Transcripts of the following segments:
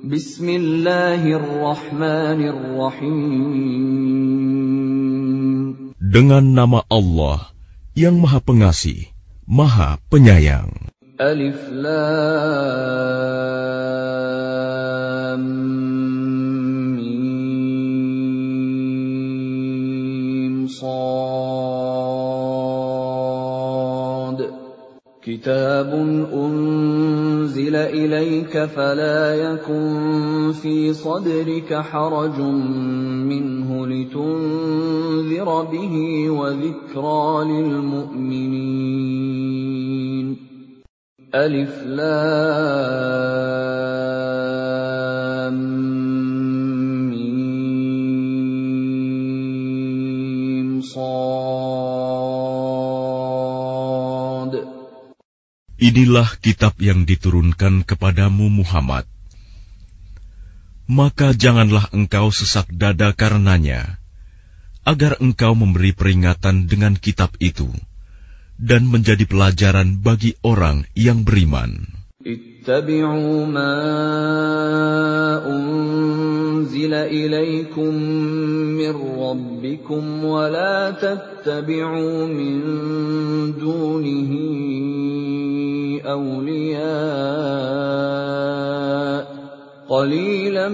Bismillahirrahmanirrahim. Dengan nama Allah yang Maha Pengasih, Maha Penyayang. Alif Lam Kitab أنزل إليك فلا يكن في صدرك حرج منه لتنذر به وذكرى للمؤمنين. ألف لام Inilah kitab yang diturunkan kepadamu Muhammad. Maka janganlah engkau sesak dada karenanya, agar engkau memberi peringatan dengan kitab itu, dan menjadi pelajaran bagi orang yang beriman. اتبعوا ما أنزل إليكم من ربكم ولا تتبعوا من دونه أولياء قليلا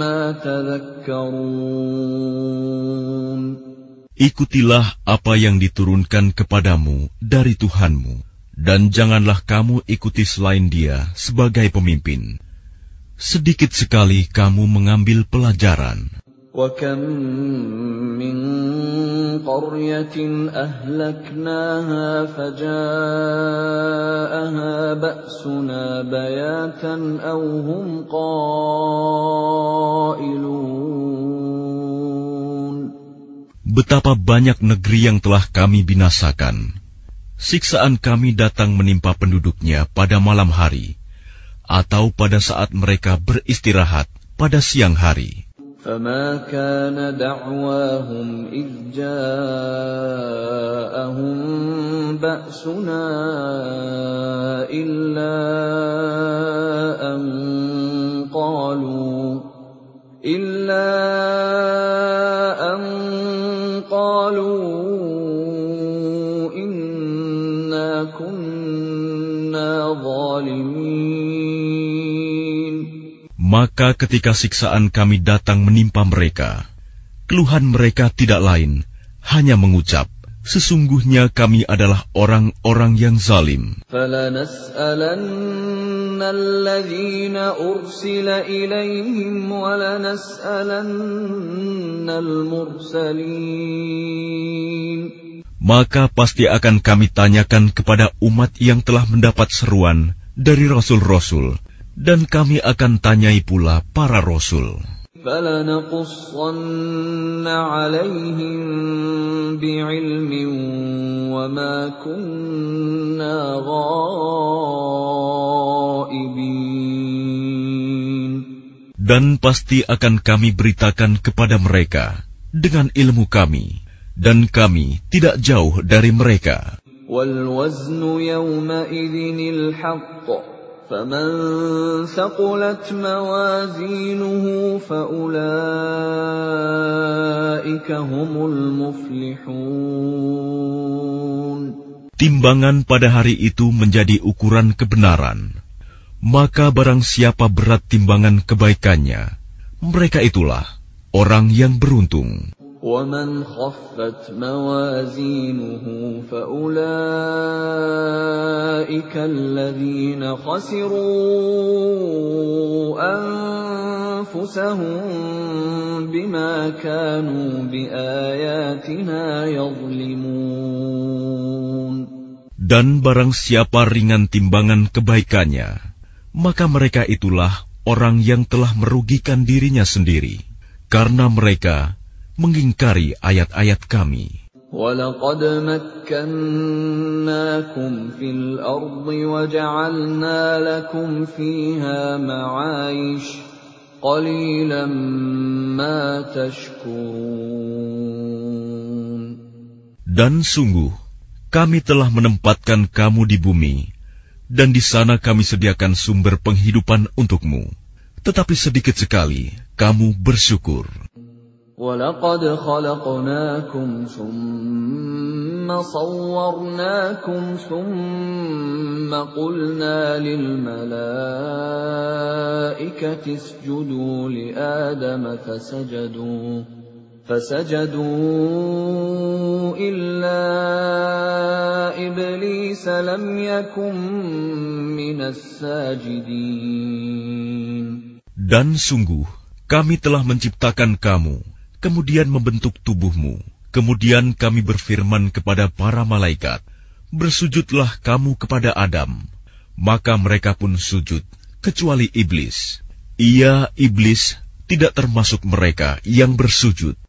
ما تذكرون Ikutilah apa yang diturunkan kepadamu dari Tuhanmu dan janganlah kamu ikuti selain dia sebagai pemimpin. Sedikit sekali kamu mengambil pelajaran. وَكَمْ مِنْ قَرْيَةٍ أَهْلَكْنَاهَا فَجَاءَهَا بَأْسُنَا بَيَاتًا أَوْ هُمْ قَائِلُونَ Betapa banyak negeri yang telah kami binasakan, siksaan kami datang menimpa penduduknya pada malam hari, atau pada saat mereka beristirahat pada siang hari. فما كان دعواهم إذ جاءهم بأسنا إلا أن قالوا إلا أن قالوا Maka ketika siksaan kami datang menimpa mereka, keluhan mereka tidak lain, hanya mengucap, Sesungguhnya kami adalah orang-orang yang zalim. Maka pasti akan kami tanyakan kepada umat yang telah mendapat seruan dari rasul-rasul dan kami akan tanyai pula para rasul. Dan pasti akan kami beritakan kepada mereka dengan ilmu kami, dan kami tidak jauh dari mereka. فمن ثقلت موازينه فأولئك هم المفلحون Timbangan pada hari itu menjadi ukuran kebenaran. Maka barang siapa berat timbangan kebaikannya, mereka itulah orang yang beruntung. ومن خفت موازينه فأولئك الذين خسروا أنفسهم بما كانوا بآياتنا يظلمون Dan barang siapa ringan timbangan kebaikannya, maka mereka itulah orang yang telah merugikan dirinya sendiri, karena mereka mengingkari ayat-ayat kami. ولقد مكناكم في الأرض وجعلنا لكم فيها معايش قليلا ما تشكرون Dan sungguh, kami telah menempatkan kamu di bumi, dan di sana kami sediakan sumber penghidupan untukmu. tetapi sedikit sekali kamu bersyukur. ولقد خلقناكم ثم صورناكم ثم قلنا للملائكة اسجدوا لآدم فسجدوا فسجدوا إلا إبليس لم يكن من الساجدين. Dan sungguh, kami telah menciptakan kamu kemudian membentuk tubuhmu. Kemudian kami berfirman kepada para malaikat, "Bersujudlah kamu kepada Adam." Maka mereka pun sujud, kecuali iblis. Ia iblis tidak termasuk mereka yang bersujud.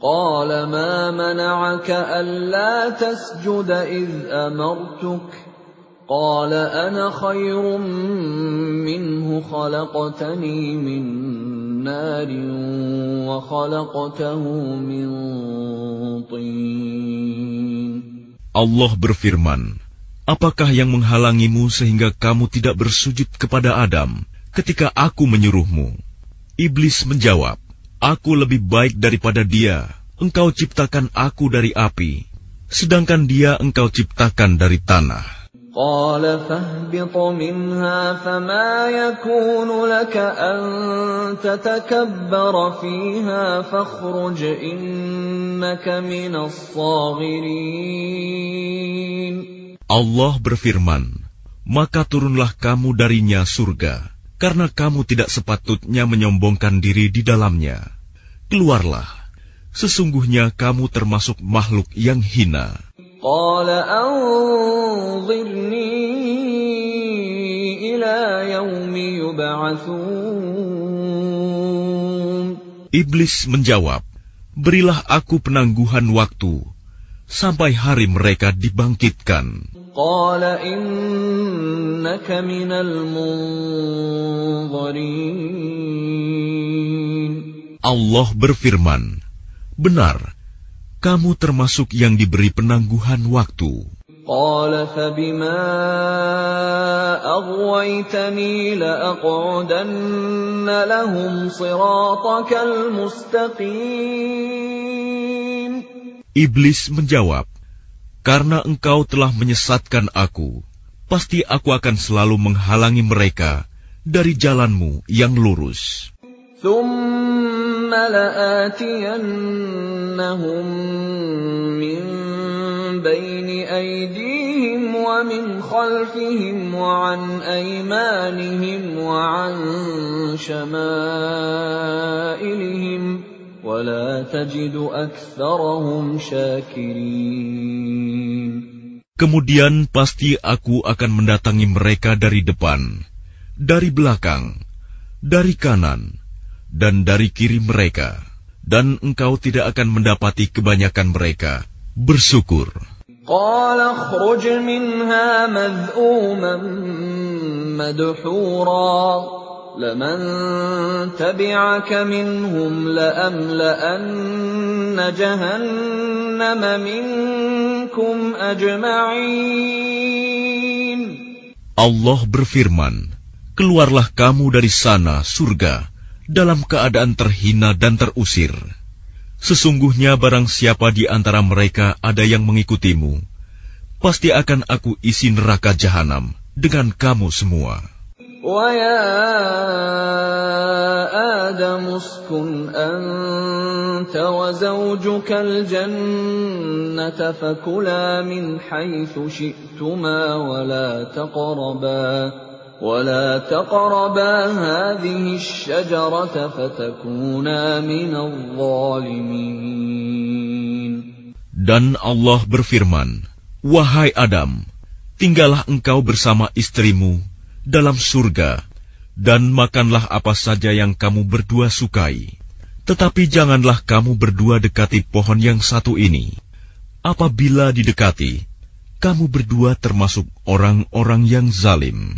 Qala ma mana'aka alla tasjuda iz amartuk. قال أنا خير منه خلقتني من نار وخلقته من طين Allah berfirman, Apakah yang menghalangimu sehingga kamu tidak bersujud kepada Adam ketika aku menyuruhmu? Iblis menjawab, Aku lebih baik daripada dia. Engkau ciptakan aku dari api, sedangkan dia engkau ciptakan dari tanah. قال فاهبط منها فما يكون لك أن تتكبر فيها فاخرج إنك من الصاغرين Allah berfirman, maka turunlah kamu darinya surga, karena kamu tidak sepatutnya menyombongkan diri di dalamnya. Keluarlah, sesungguhnya kamu termasuk makhluk yang hina. قال أنظرني إلى يوم يبعثون Iblis menjawab, Berilah aku penangguhan waktu, sampai hari mereka dibangkitkan. قال إنك من المنظرين Allah berfirman, Benar, kamu termasuk yang diberi penangguhan waktu. قال فبما أغويتني لأقعدن لهم صراطك المستقيم Iblis menjawab, Karena engkau telah menyesatkan aku, pasti aku akan selalu menghalangi mereka dari jalanmu yang lurus. ثم لآتينهم من بين أيديهم ومن خلفهم وعن أيمانهم وعن شمائلهم ولا تجد أكثرهم شاكرين Kemudian pasti aku akan mendatangi mereka dari depan, dari belakang, dari kanan, dan dari kiri mereka, dan engkau tidak akan mendapati kebanyakan mereka bersyukur. قال اخرج منها مذءوما مدحورا لمن تبعك منهم لأملأن جهنم منكم أجمعين Allah berfirman, Keluarlah kamu dari sana, surga, dalam keadaan terhina dan terusir. Sesungguhnya barang siapa di antara mereka ada yang mengikutimu, pasti akan aku isi neraka jahanam dengan kamu semua. ويا آدم اسكن أنت وزوجك الجنة فكلا من حيث شئتما ولا تقربا ولا تقربا هذه الشجرة فتكونا من الظالمين Dan Allah berfirman, Wahai Adam, tinggallah engkau bersama istrimu dalam surga, dan makanlah apa saja yang kamu berdua sukai. Tetapi janganlah kamu berdua dekati pohon yang satu ini. Apabila didekati, kamu berdua termasuk orang-orang yang zalim.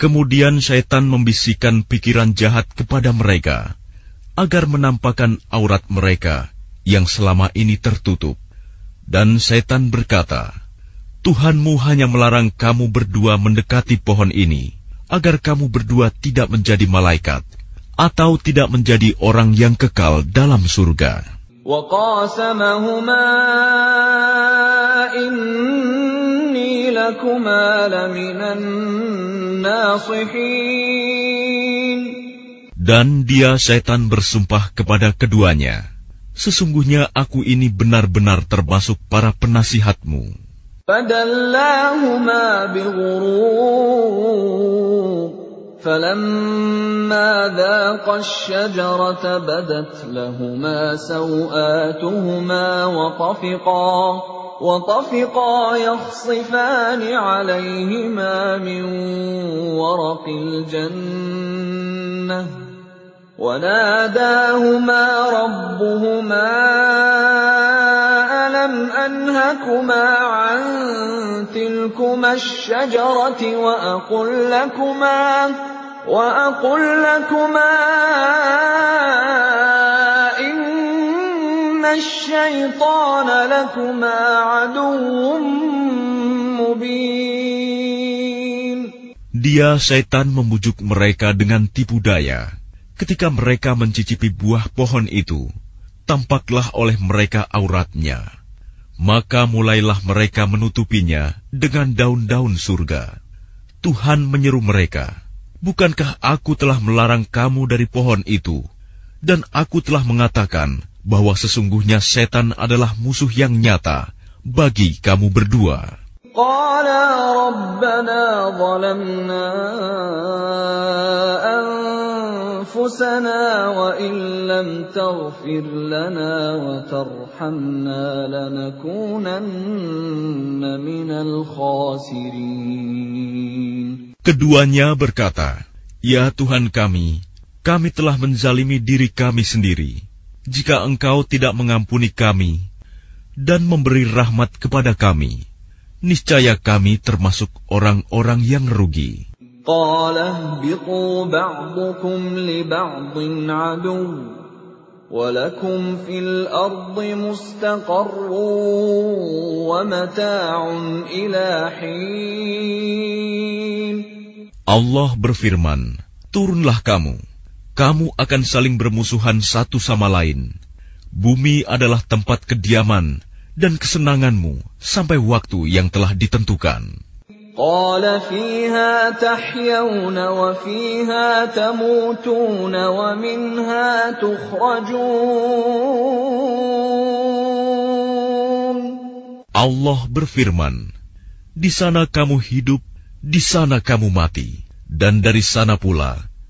Kemudian syaitan membisikkan pikiran jahat kepada mereka, agar menampakkan aurat mereka yang selama ini tertutup. Dan syaitan berkata, Tuhanmu hanya melarang kamu berdua mendekati pohon ini, agar kamu berdua tidak menjadi malaikat, atau tidak menjadi orang yang kekal dalam surga Dan dia setan bersumpah kepada keduanya, Sesungguhnya aku ini benar-benar termasuk para penasihatmu. فلما ذاقا الشجرة بدت لهما سوآتهما وطفقا وطفقا يخصفان عليهما من ورق الجنة وناداهما ربهما ألم أنهكما عن تلكما الشجرة وأقل لكما وأقل لكما Dia setan membujuk mereka dengan tipu daya. Ketika mereka mencicipi buah pohon itu, tampaklah oleh mereka auratnya. Maka mulailah mereka menutupinya dengan daun-daun surga. Tuhan menyeru mereka, Bukankah aku telah melarang kamu dari pohon itu? Dan aku telah mengatakan, bahwa sesungguhnya setan adalah musuh yang nyata bagi kamu berdua. قالا ربنا ظلمنا أنفسنا وإن لم تغفر لنا وترحمنا لنكونن من الخاسرين Keduanya berkata, Ya Tuhan kami, kami telah menzalimi diri kami sendiri. Jika Engkau tidak mengampuni kami dan memberi rahmat kepada kami, niscaya kami termasuk orang-orang yang rugi. Allah berfirman, Turunlah kamu, kamu akan saling bermusuhan satu sama lain. Bumi adalah tempat kediaman dan kesenanganmu sampai waktu yang telah ditentukan. Allah berfirman, di sana kamu hidup, di sana kamu mati, dan dari sana pula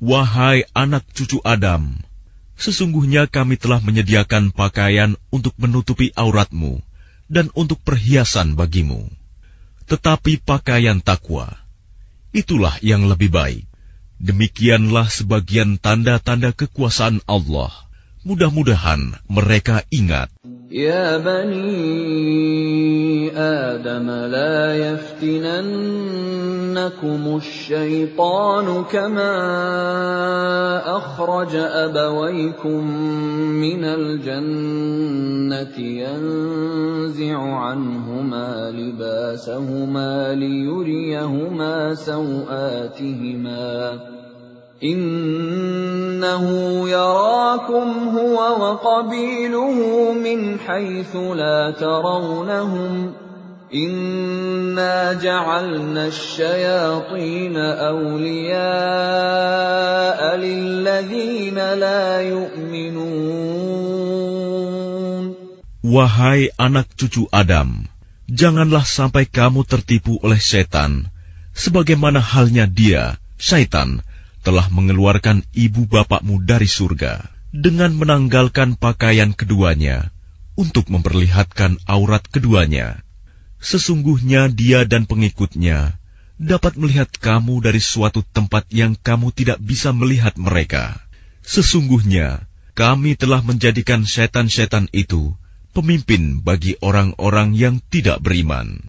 Wahai anak cucu Adam, Sesungguhnya kami telah menyediakan pakaian untuk menutupi auratmu dan untuk perhiasan bagimu. Tetapi pakaian takwa, itulah yang lebih baik. Demikianlah sebagian tanda-tanda kekuasaan Allah. Mudah-mudahan mereka ingat. Ya bani Adam la yaftinannakum syaitanu kama akhraj abawaykum minal jannati yanzi'u anhuma libasahuma liyuriyahuma sawatihima. Innahu yarakum huwa wa qabiluhu min haythu la tarawnahum. Inna ja'alna awliya'a la. Wahai anak cucu Adam, janganlah sampai kamu tertipu oleh setan, sebagaimana halnya dia, syaitan, telah mengeluarkan ibu bapakmu dari surga dengan menanggalkan pakaian keduanya untuk memperlihatkan aurat keduanya. Sesungguhnya dia dan pengikutnya dapat melihat kamu dari suatu tempat yang kamu tidak bisa melihat mereka. Sesungguhnya kami telah menjadikan setan-setan itu pemimpin bagi orang-orang yang tidak beriman.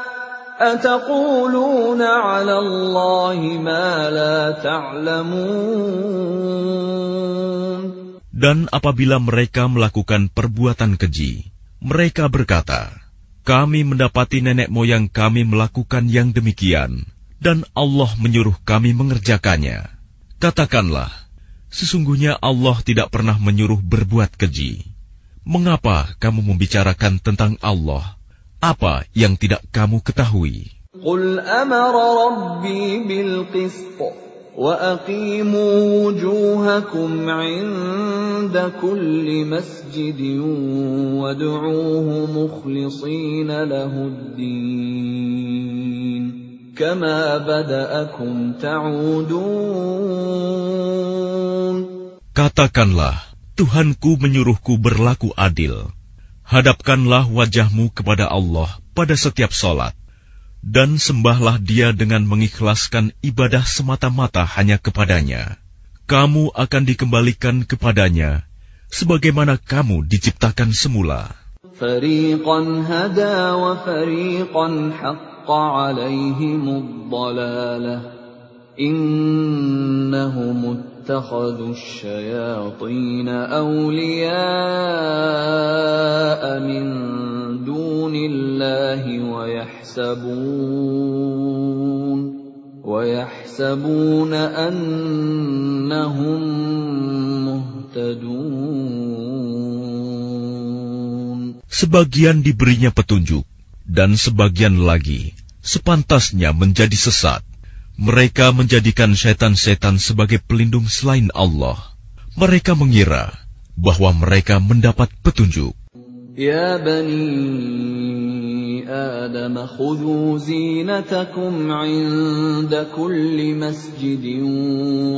أَتَقُولُونَ عَلَى اللَّهِ مَا لَا تَعْلَمُونَ Dan apabila mereka melakukan perbuatan keji, mereka berkata, Kami mendapati nenek moyang kami melakukan yang demikian, dan Allah menyuruh kami mengerjakannya. Katakanlah, sesungguhnya Allah tidak pernah menyuruh berbuat keji. Mengapa kamu membicarakan tentang Allah apa yang tidak kamu ketahui? قل أمر ربي بالقسط وأقيموا وجوهكم عند كل مسجد وادعوه مخلصين له الدين كما بدأكم تعودون Katakanlah, Tuhanku menyuruhku berlaku adil. Hadapkanlah wajahmu kepada Allah pada setiap solat, dan sembahlah dia dengan mengikhlaskan ibadah semata-mata hanya kepadanya. Kamu akan dikembalikan kepadanya, sebagaimana kamu diciptakan semula. اتخذوا الشياطين اولياء من دون الله ويحسبون ويحسبون انهم مهتدون Sebagian diberinya petunjuk, dan sebagian lagi sepantasnya menjadi sesat. Mereka menjadikan setan-setan sebagai pelindung selain Allah. Mereka mengira bahwa mereka mendapat petunjuk. Ya bani Adam, khudu zinatakum inda kulli masjidin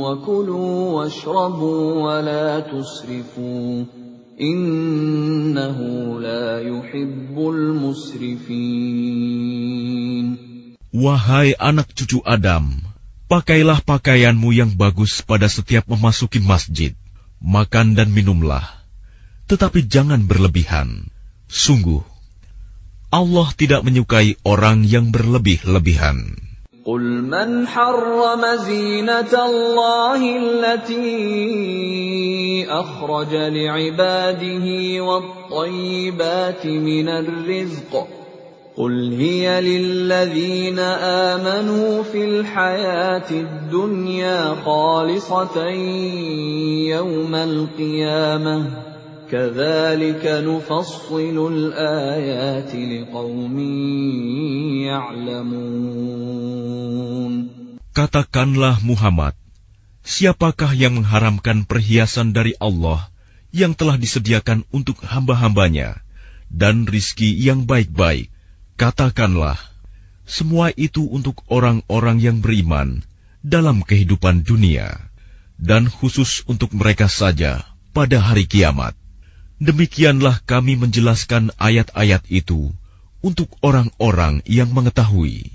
wa kulu washrabu wa la tusrifu. Innahu la yuhibbul musrifin. Wahai anak cucu Adam, pakailah pakaianmu yang bagus pada setiap memasuki masjid. Makan dan minumlah, tetapi jangan berlebihan. Sungguh, Allah tidak menyukai orang yang berlebih-lebihan. قل من حرم زينة الله التي أخرج لعباده والطيبات من الرزق قل هي للذين آمنوا في الحياة الدنيا خالصة يوم القيامة كذلك نفصل الآيات لقوم يعلمون Katakanlah Muhammad, siapakah yang mengharamkan perhiasan dari Allah yang telah disediakan untuk hamba-hambanya dan rizki yang baik-baik? Katakanlah, semua itu untuk orang-orang yang beriman dalam kehidupan dunia, dan khusus untuk mereka saja pada hari kiamat. Demikianlah kami menjelaskan ayat-ayat itu untuk orang-orang yang mengetahui.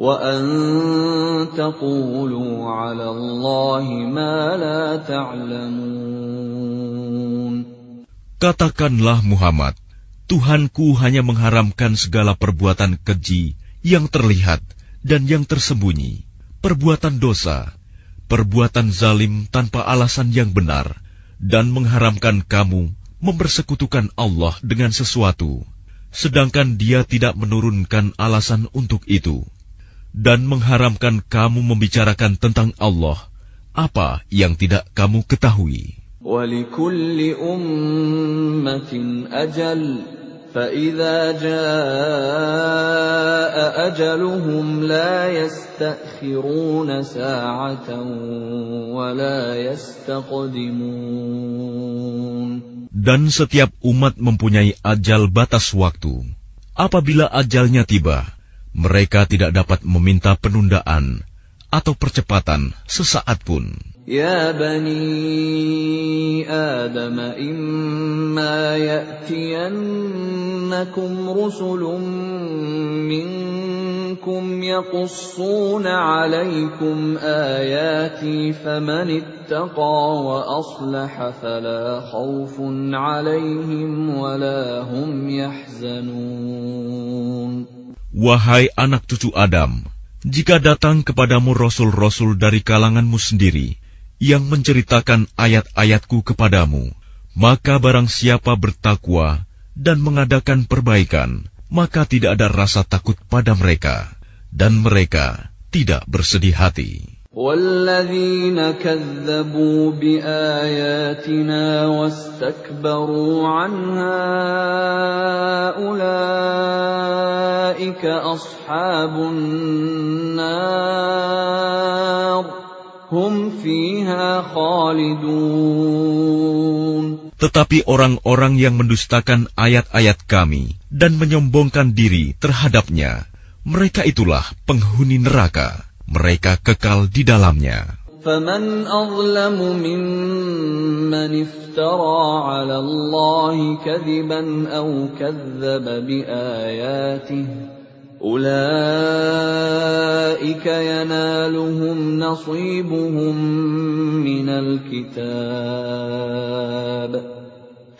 وأن تقولوا على الله ما لا تعلمون Katakanlah Muhammad, Tuhanku hanya mengharamkan segala perbuatan keji yang terlihat dan yang tersembunyi, perbuatan dosa, perbuatan zalim tanpa alasan yang benar, dan mengharamkan kamu mempersekutukan Allah dengan sesuatu, sedangkan Dia tidak menurunkan alasan untuk itu, dan mengharamkan kamu membicarakan tentang Allah apa yang tidak kamu ketahui. ولكل أمة أجل فإذا جاء أجلهم لا يستأخرون ساعة ولا يستقدمون Dan setiap umat mempunyai ajal batas waktu. Apabila ajalnya tiba, mereka tidak dapat meminta penundaan atau percepatan sesaat pun. Ya bani Adam, imma ya'tiyannakum rusulun minkum yaqussuna 'alaykum ayati faman ittaqa wa aslaha fala khawfun 'alayhim, wa la hum yahzanun. Wahai anak cucu Adam, jika datang kepadamu rasul-rasul dari kalanganmu sendiri, yang menceritakan ayat-ayatku kepadamu, maka barang siapa bertakwa dan mengadakan perbaikan, maka tidak ada rasa takut pada mereka, dan mereka tidak bersedih hati. والذين كذبوا بآياتنا واستكبروا عنها أولئك أصحاب النار هم فيها خالدون Tetapi orang-orang yang mendustakan ayat-ayat kami dan menyombongkan diri terhadapnya, mereka itulah penghuni neraka. Mereka kekal di dalamnya. فمن أظلم ممن افترى على الله كذبا أو كذب بآياته أولئك ينالهم نصيبهم من الكتاب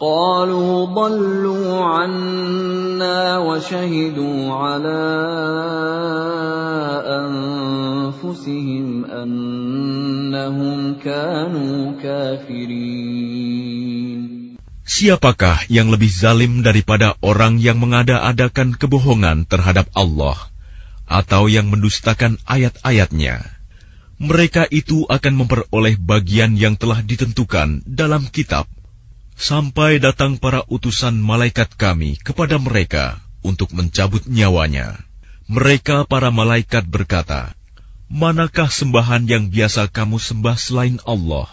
قالوا ضلوا عنا وشهدوا على أنفسهم أنهم كانوا كافرين Siapakah yang lebih zalim daripada orang yang mengada-adakan kebohongan terhadap Allah atau yang mendustakan ayat-ayatnya? Mereka itu akan memperoleh bagian yang telah ditentukan dalam kitab sampai datang para utusan malaikat kami kepada mereka untuk mencabut nyawanya. Mereka para malaikat berkata, Manakah sembahan yang biasa kamu sembah selain Allah?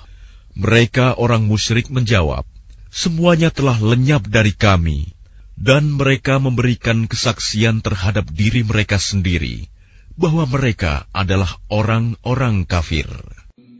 Mereka orang musyrik menjawab, Semuanya telah lenyap dari kami, dan mereka memberikan kesaksian terhadap diri mereka sendiri, bahwa mereka adalah orang-orang kafir.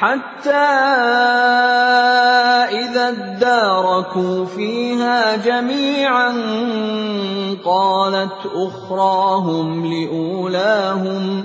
حتى إذا اداركوا فيها جميعا قالت أخراهم لأولاهم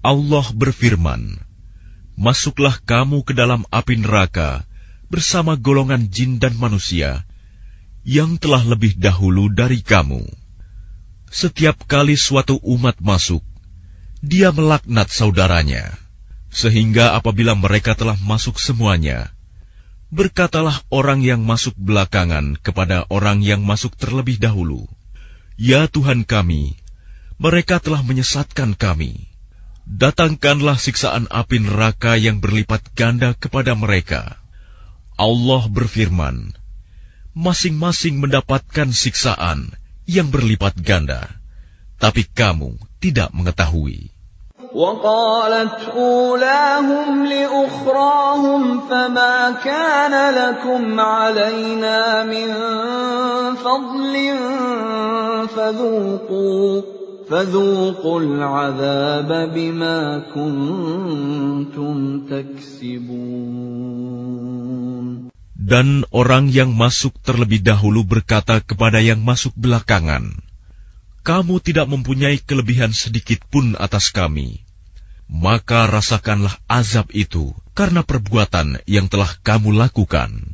Allah berfirman, Masuklah kamu ke dalam api neraka bersama golongan jin dan manusia yang telah lebih dahulu dari kamu. Setiap kali suatu umat masuk, dia melaknat saudaranya, sehingga apabila mereka telah masuk semuanya, berkatalah orang yang masuk belakangan kepada orang yang masuk terlebih dahulu, "Ya Tuhan kami, mereka telah menyesatkan kami." datangkanlah siksaan api neraka yang berlipat ganda kepada mereka. Allah berfirman, masing-masing mendapatkan siksaan yang berlipat ganda, tapi kamu tidak mengetahui. وقالت أولاهم لأخراهم فما كان لكم علينا من فضل فذوقوا فذوقوا العذاب بما كنتم تكسبون Dan orang yang masuk terlebih dahulu berkata kepada yang masuk belakangan, Kamu tidak mempunyai kelebihan sedikit pun atas kami. Maka rasakanlah azab itu karena perbuatan yang telah kamu lakukan.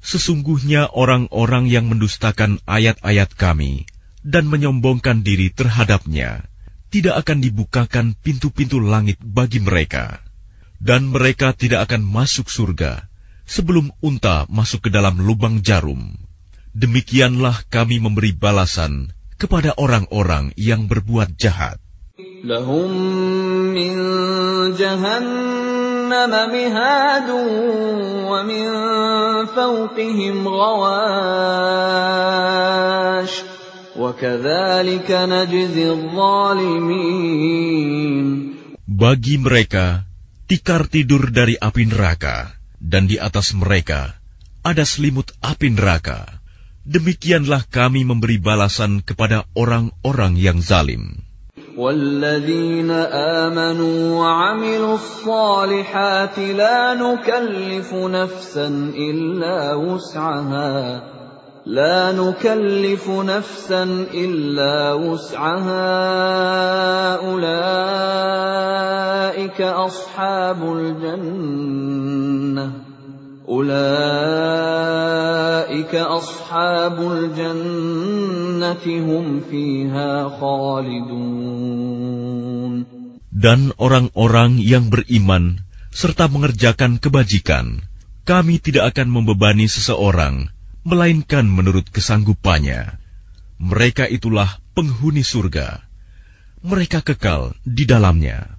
Sesungguhnya orang-orang yang mendustakan ayat-ayat kami dan menyombongkan diri terhadapnya, tidak akan dibukakan pintu-pintu langit bagi mereka. Dan mereka tidak akan masuk surga sebelum unta masuk ke dalam lubang jarum. Demikianlah kami memberi balasan kepada orang-orang yang berbuat jahat. من جهنم مهاد ومن فوقهم غواش وكذلك نجزي الظالمين Bagi mereka, tikar tidur dari api neraka, dan di atas mereka ada selimut api neraka. Demikianlah kami memberi balasan kepada orang-orang yang zalim. والذين آمنوا وعملوا الصالحات لا نكلف نفسا إلا وسعها لا نكلف نفسا إلا وسعها أولئك أصحاب الجنة Dan orang-orang yang beriman serta mengerjakan kebajikan, kami tidak akan membebani seseorang, melainkan menurut kesanggupannya. Mereka itulah penghuni surga. Mereka kekal di dalamnya.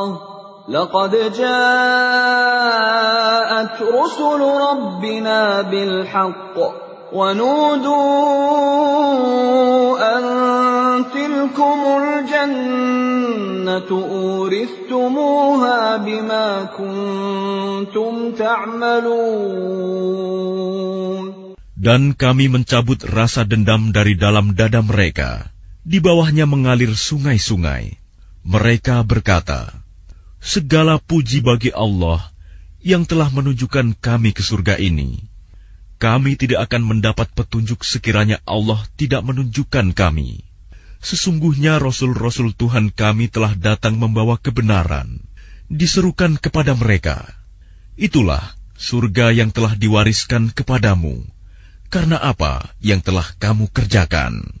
لقد جاءت رسل ربنا بالحق ونودوا أن تلكم الجنة أورثتموها بما كنتم تعملون Dan kami mencabut rasa dendam dari dalam dada mereka, Di bawahnya mengalir sungai-sungai. Mereka berkata, Segala puji bagi Allah yang telah menunjukkan kami ke surga ini. Kami tidak akan mendapat petunjuk sekiranya Allah tidak menunjukkan kami. Sesungguhnya Rasul-Rasul Tuhan kami telah datang membawa kebenaran, diserukan kepada mereka. Itulah surga yang telah diwariskan kepadamu, karena apa yang telah kamu kerjakan.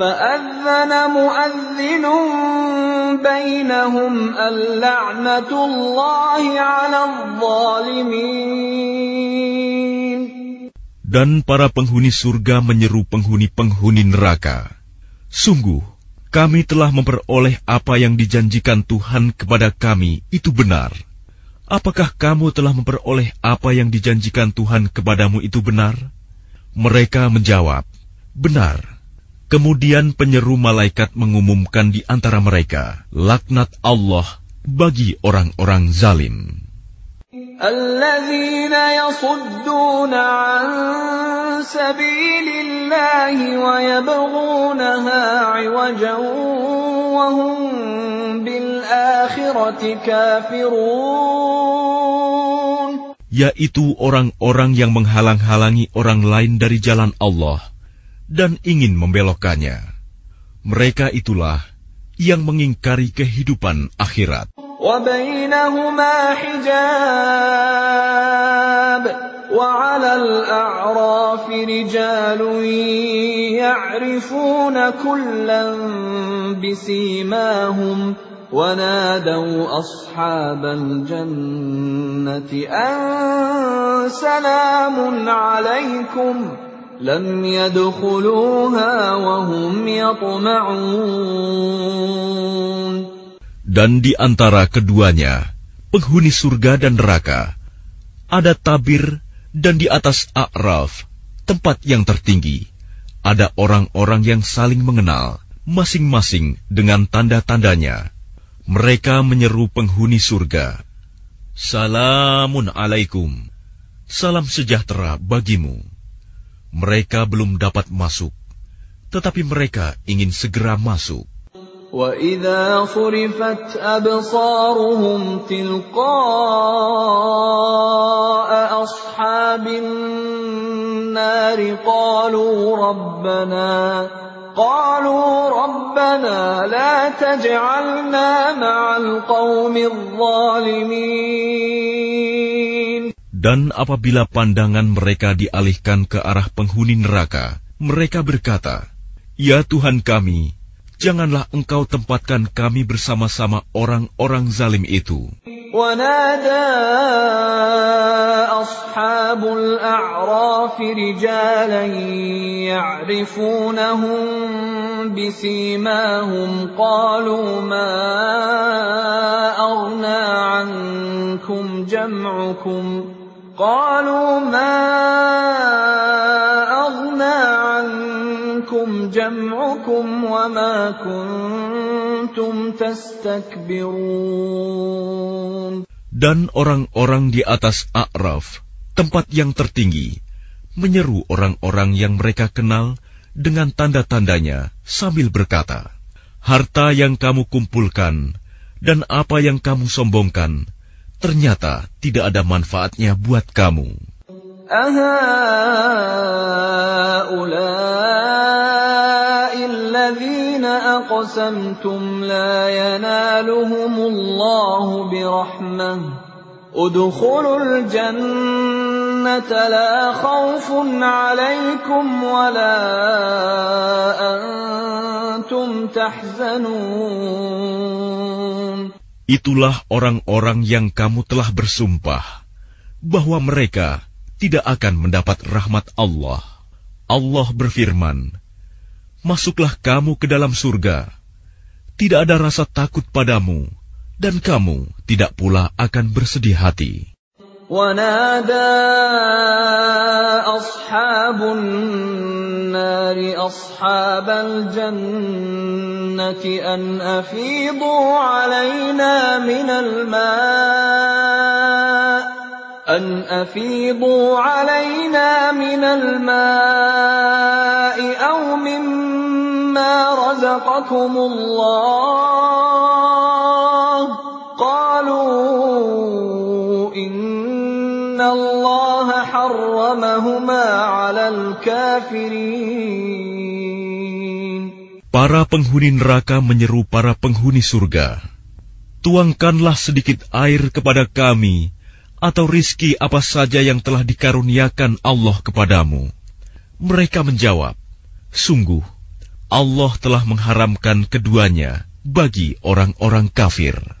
فأذن مؤذن بينهم اللعنة الله على الظالمين Dan para penghuni surga menyeru penghuni-penghuni neraka, Sungguh, kami telah memperoleh apa yang dijanjikan Tuhan kepada kami itu benar. Apakah kamu telah memperoleh apa yang dijanjikan Tuhan kepadamu itu benar? Mereka menjawab, Benar. Kemudian penyeru malaikat mengumumkan di antara mereka, laknat Allah bagi orang-orang zalim. الذين يصدون عن سبيل الله ويبغونها عوجا وهم بالآخرة كافرون Yaitu orang-orang yang menghalang-halangi orang lain dari jalan Allah dan ingin membelokkannya. Mereka itulah yang mengingkari kehidupan akhirat. وبينهما حجاب وعلى الأعراف رجال يعرفون كلا بسيماهم ونادوا أصحاب الجنة أن سلام عليكم لم يدخلوها وهم يطمعون Dan di antara keduanya, penghuni surga dan neraka, ada tabir dan di atas A'raf, tempat yang tertinggi, ada orang-orang yang saling mengenal, masing-masing dengan tanda-tandanya. Mereka menyeru penghuni surga, Salamun alaikum, salam sejahtera bagimu. Mereka belum dapat masuk, tetapi mereka ingin segera masuk. وإذا صرفت أبصارهم تلقاء أصحاب النار قالوا ربنا قالوا ربنا لا تجعلنا مع القوم الظالمين Dan apabila pandangan mereka dialihkan ke arah penghuni neraka, mereka berkata, Ya Tuhan kami, janganlah engkau tempatkan kami bersama-sama orang-orang zalim itu. ونادى أصحاب الأعراف رجالا يعرفونهم بسيماهم قالوا ما أغنى عنكم جمعكم قالوا ما أغنى عنكم جمعكم وما كنتم تستكبرون Dan orang-orang di atas A'raf, tempat yang tertinggi, menyeru orang-orang yang mereka kenal dengan tanda-tandanya sambil berkata, Harta yang kamu kumpulkan dan apa yang kamu sombongkan, ternyata tidak ada manfaatnya buat kamu. الذين أقسمتم لا ينالهم الله برحمة ادخلوا الجنة لا خوف عليكم ولا أنتم تحزنون Itulah orang-orang yang kamu telah bersumpah bahwa mereka tidak akan mendapat rahmat Allah. Allah berfirman, Masuklah kamu ke dalam surga. Tidak ada rasa takut padamu, dan kamu tidak pula akan bersedih hati. ونادى أصحاب النار أصحاب الجنة أن أفيضوا علينا من الماء أن أفيضوا علينا من الماء أو مما رزقكم الله. قالوا Para penghuni neraka menyeru para penghuni surga. Tuangkanlah sedikit air kepada kami atau rizki apa saja yang telah dikaruniakan Allah kepadamu. Mereka menjawab, Sungguh, Allah telah mengharamkan keduanya bagi orang-orang kafir.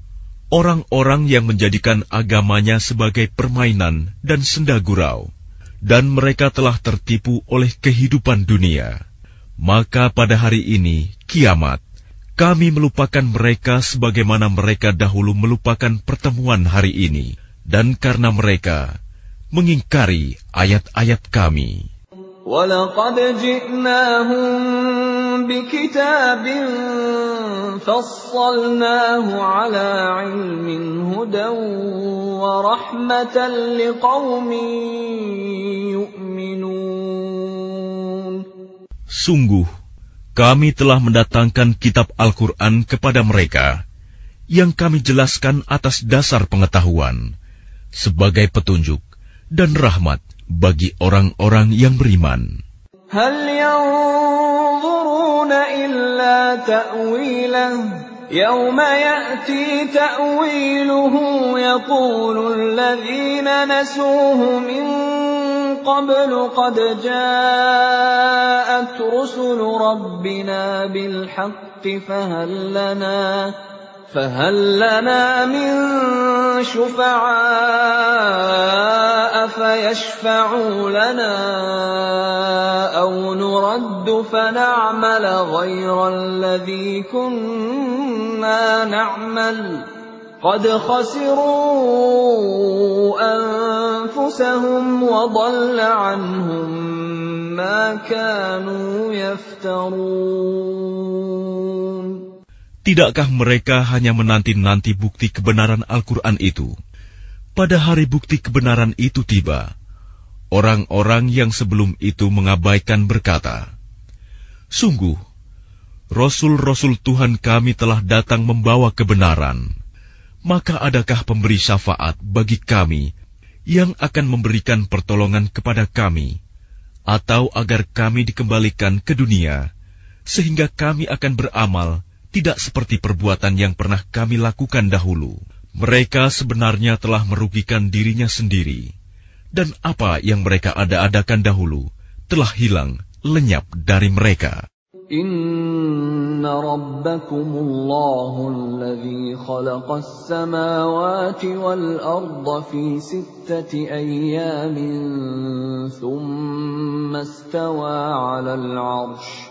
orang-orang yang menjadikan agamanya sebagai permainan dan senda gurau, dan mereka telah tertipu oleh kehidupan dunia. Maka pada hari ini, kiamat, kami melupakan mereka sebagaimana mereka dahulu melupakan pertemuan hari ini, dan karena mereka mengingkari ayat-ayat kami. ولقد جئناهم بكتاب فصلناه على علم هدى ورحمة لقوم يؤمنون Sungguh, kami telah mendatangkan kitab Al-Quran kepada mereka, yang kami jelaskan atas dasar pengetahuan, sebagai petunjuk dan rahmat bagi orang-orang yang beriman. هل ينظرون إلا تأويله يوم يأتي تأويله يقول الذين نسوه من قبل قد جاءت رسل ربنا بالحق فهل لنا فهل لنا من شفعاء فيشفعوا لنا أو نرد فنعمل غير الذي كنا نعمل؟ قد خسروا أنفسهم وضل عنهم ما كانوا يفترون. Tidakkah mereka hanya menanti-nanti bukti kebenaran Al-Quran itu? Pada hari bukti kebenaran itu tiba, orang-orang yang sebelum itu mengabaikan berkata, Sungguh, Rasul-Rasul Tuhan kami telah datang membawa kebenaran. Maka adakah pemberi syafaat bagi kami yang akan memberikan pertolongan kepada kami, atau agar kami dikembalikan ke dunia, sehingga kami akan beramal tidak seperti perbuatan yang pernah kami lakukan dahulu. Mereka sebenarnya telah merugikan dirinya sendiri, dan apa yang mereka ada-adakan dahulu telah hilang lenyap dari mereka. Inna rabbakumullahu alladhi khalaqas samawati wal arda fi sittati ayyamin thumma istawa 'alal 'arsy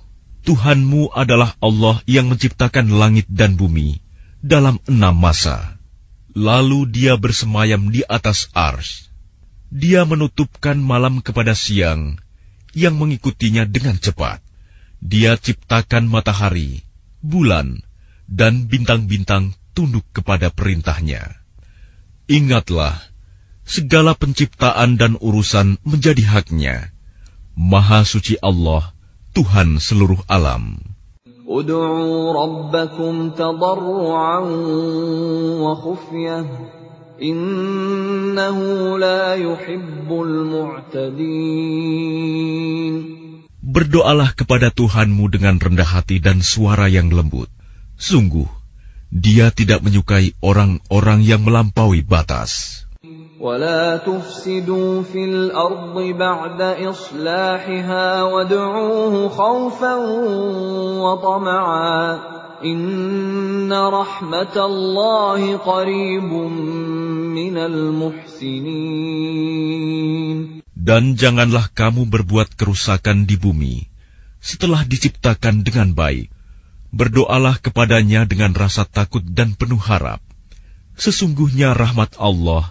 Tuhanmu adalah Allah yang menciptakan langit dan bumi dalam enam masa. Lalu dia bersemayam di atas ars. Dia menutupkan malam kepada siang yang mengikutinya dengan cepat. Dia ciptakan matahari, bulan, dan bintang-bintang tunduk kepada perintahnya. Ingatlah, segala penciptaan dan urusan menjadi haknya. Maha suci Allah, Tuhan seluruh alam. Udu'u rabbakum wa khufyah. Innahu la yuhibbul mu'tadin. Berdoalah kepada Tuhanmu dengan rendah hati dan suara yang lembut. Sungguh, dia tidak menyukai orang-orang yang melampaui batas. ولا تفسدوا في الارض بعد اصلاحها وادعوه خوفا وطمعا ان رحمه الله قريب من المحسنين Dan janganlah kamu berbuat kerusakan di bumi setelah diciptakan dengan baik. Berdoalah kepadanya dengan rasa takut dan penuh harap. Sesungguhnya rahmat Allah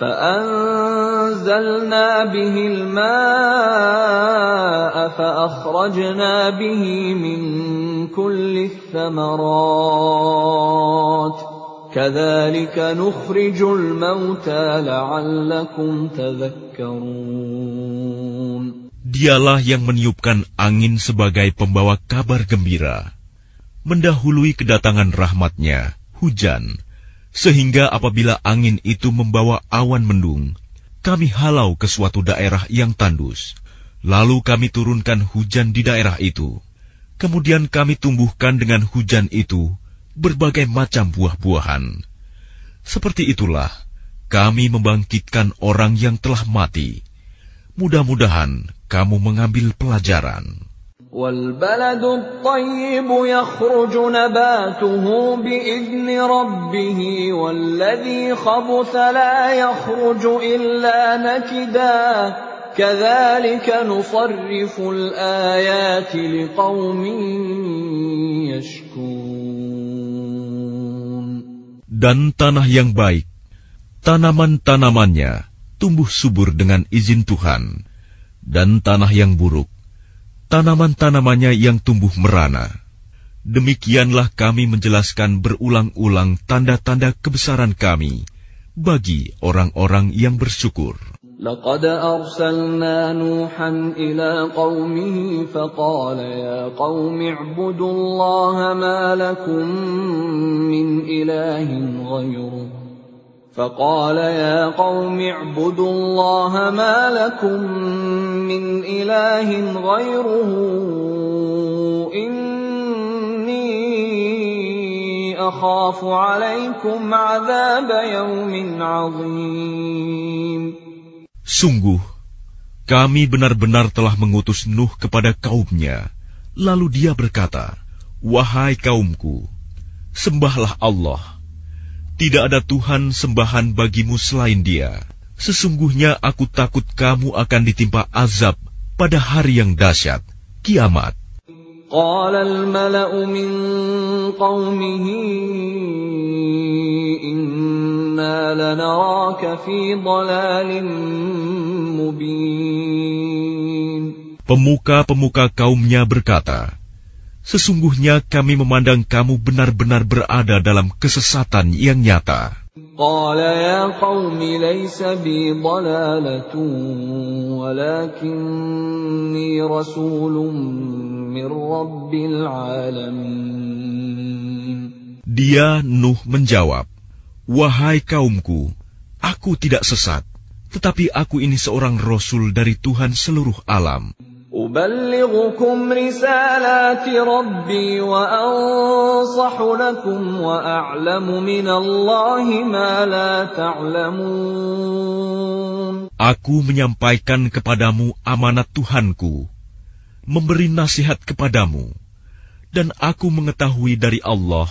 فأنزلنا به الماء فأخرجنا به من كل الثمرات كذلك نخرج الموتى لعلكم تذكرون Dialah yang meniupkan angin sebagai pembawa kabar gembira, mendahului kedatangan rahmatnya, hujan, sehingga apabila angin itu membawa awan mendung, kami halau ke suatu daerah yang tandus, lalu kami turunkan hujan di daerah itu. Kemudian kami tumbuhkan dengan hujan itu berbagai macam buah-buahan. Seperti itulah kami membangkitkan orang yang telah mati. Mudah-mudahan kamu mengambil pelajaran. والبلد الطيب يخرج نباته بإذن ربه والذي خبث لا يخرج إلا نكدا كذلك نصرف الآيات لقوم يشكون Dan tanah yang baik, tanaman-tanamannya tumbuh subur dengan izin Tuhan, dan tanah yang buruk, tanaman-tanamannya yang tumbuh merana. Demikianlah kami menjelaskan berulang-ulang tanda-tanda kebesaran kami bagi orang-orang yang bersyukur. لقد أرسلنا نوحا إلى قومه فقال يا قوم اعبدوا الله ما لكم من إله غيره فقال يا قوم اعبدوا الله ما لكم من إله غيره إني أخاف عليكم عذاب يوم عظيم Sungguh, kami benar-benar telah mengutus Nuh kepada kaumnya. Lalu dia berkata, Wahai kaumku, sembahlah Allah. Tidak ada Tuhan sembahan bagimu selain dia. Sesungguhnya aku takut kamu akan ditimpa azab pada hari yang dahsyat, kiamat. قال الملأ من قومه إنا لنراك في ضلال مبين Pemuka-pemuka kaumnya berkata, Sesungguhnya kami memandang kamu benar-benar berada dalam kesesatan yang nyata. Dia Nuh menjawab, Wahai kaumku, aku tidak sesat, tetapi aku ini seorang rasul dari Tuhan seluruh alam. أبلغكم رسالات ربي وأنصح لكم وأعلم من الله ما لا تعلمون Aku menyampaikan kepadamu amanat Tuhanku, memberi nasihat kepadamu, dan aku mengetahui dari Allah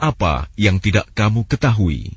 apa yang tidak kamu ketahui.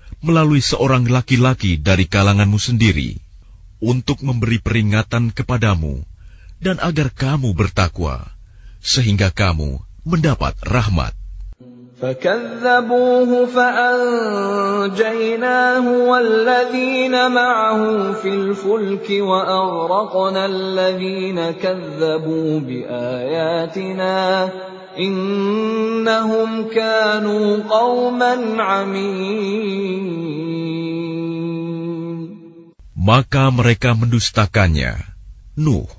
melalui seorang laki-laki dari kalanganmu sendiri untuk memberi peringatan kepadamu dan agar kamu bertakwa sehingga kamu mendapat rahmat. فكذبوه فأنجيناه والذين معه في الفلك وأغرقنا الذين كذبوا بآياتنا innahum kanu qauman amin. Maka mereka mendustakannya, Nuh.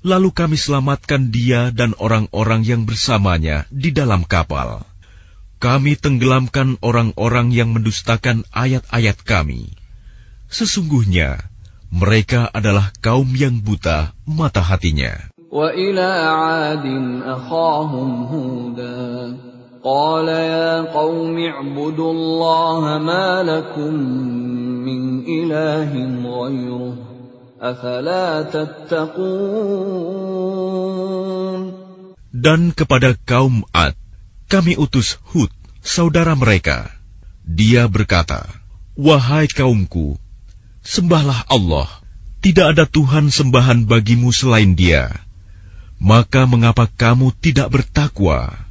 Lalu kami selamatkan dia dan orang-orang yang bersamanya di dalam kapal. Kami tenggelamkan orang-orang yang mendustakan ayat-ayat kami. Sesungguhnya, mereka adalah kaum yang buta mata hatinya. وإلى عاد أخاهم هودا قال يا قوم اعبدوا الله ما لكم من إله غيره أفلا تتقون Dan kepada kaum Ad, kami utus Hud, saudara mereka. Dia berkata, Wahai kaumku, sembahlah Allah, tidak ada Tuhan sembahan bagimu selain dia. Maka mengapa kamu tidak bertakwa?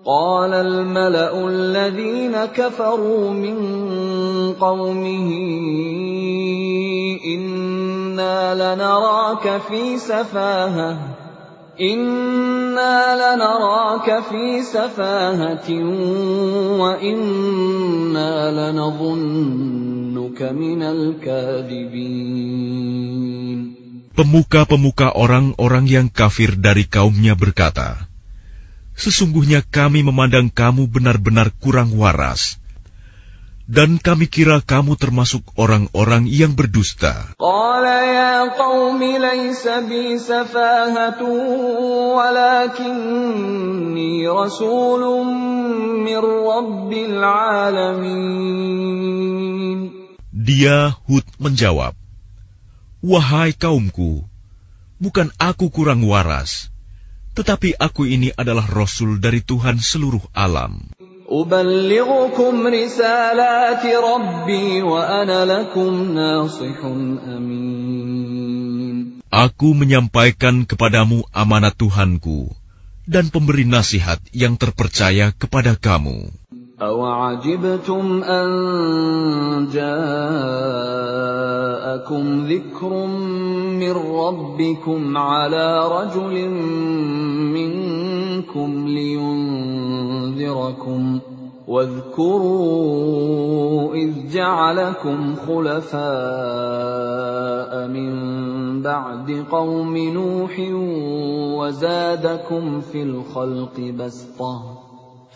قال الملأ الذين كفروا من قومه إنا لنراك في سفاهة إنا لنراك في سفاهة وإنا لنظنك من الكاذبين pemuka-pemuka orang-orang yang kafir dari kaumnya berkata, Sesungguhnya kami memandang kamu benar-benar kurang waras, dan kami kira kamu termasuk orang-orang yang berdusta. Dia Hud menjawab, Wahai kaumku, bukan aku kurang waras, tetapi aku ini adalah rasul dari Tuhan seluruh alam. Aku menyampaikan kepadamu amanat Tuhanku dan pemberi nasihat yang terpercaya kepada kamu. أوعجبتم أن جاءكم ذكر من ربكم على رجل منكم لينذركم واذكروا إذ جعلكم خلفاء من بعد قوم نوح وزادكم في الخلق بسطة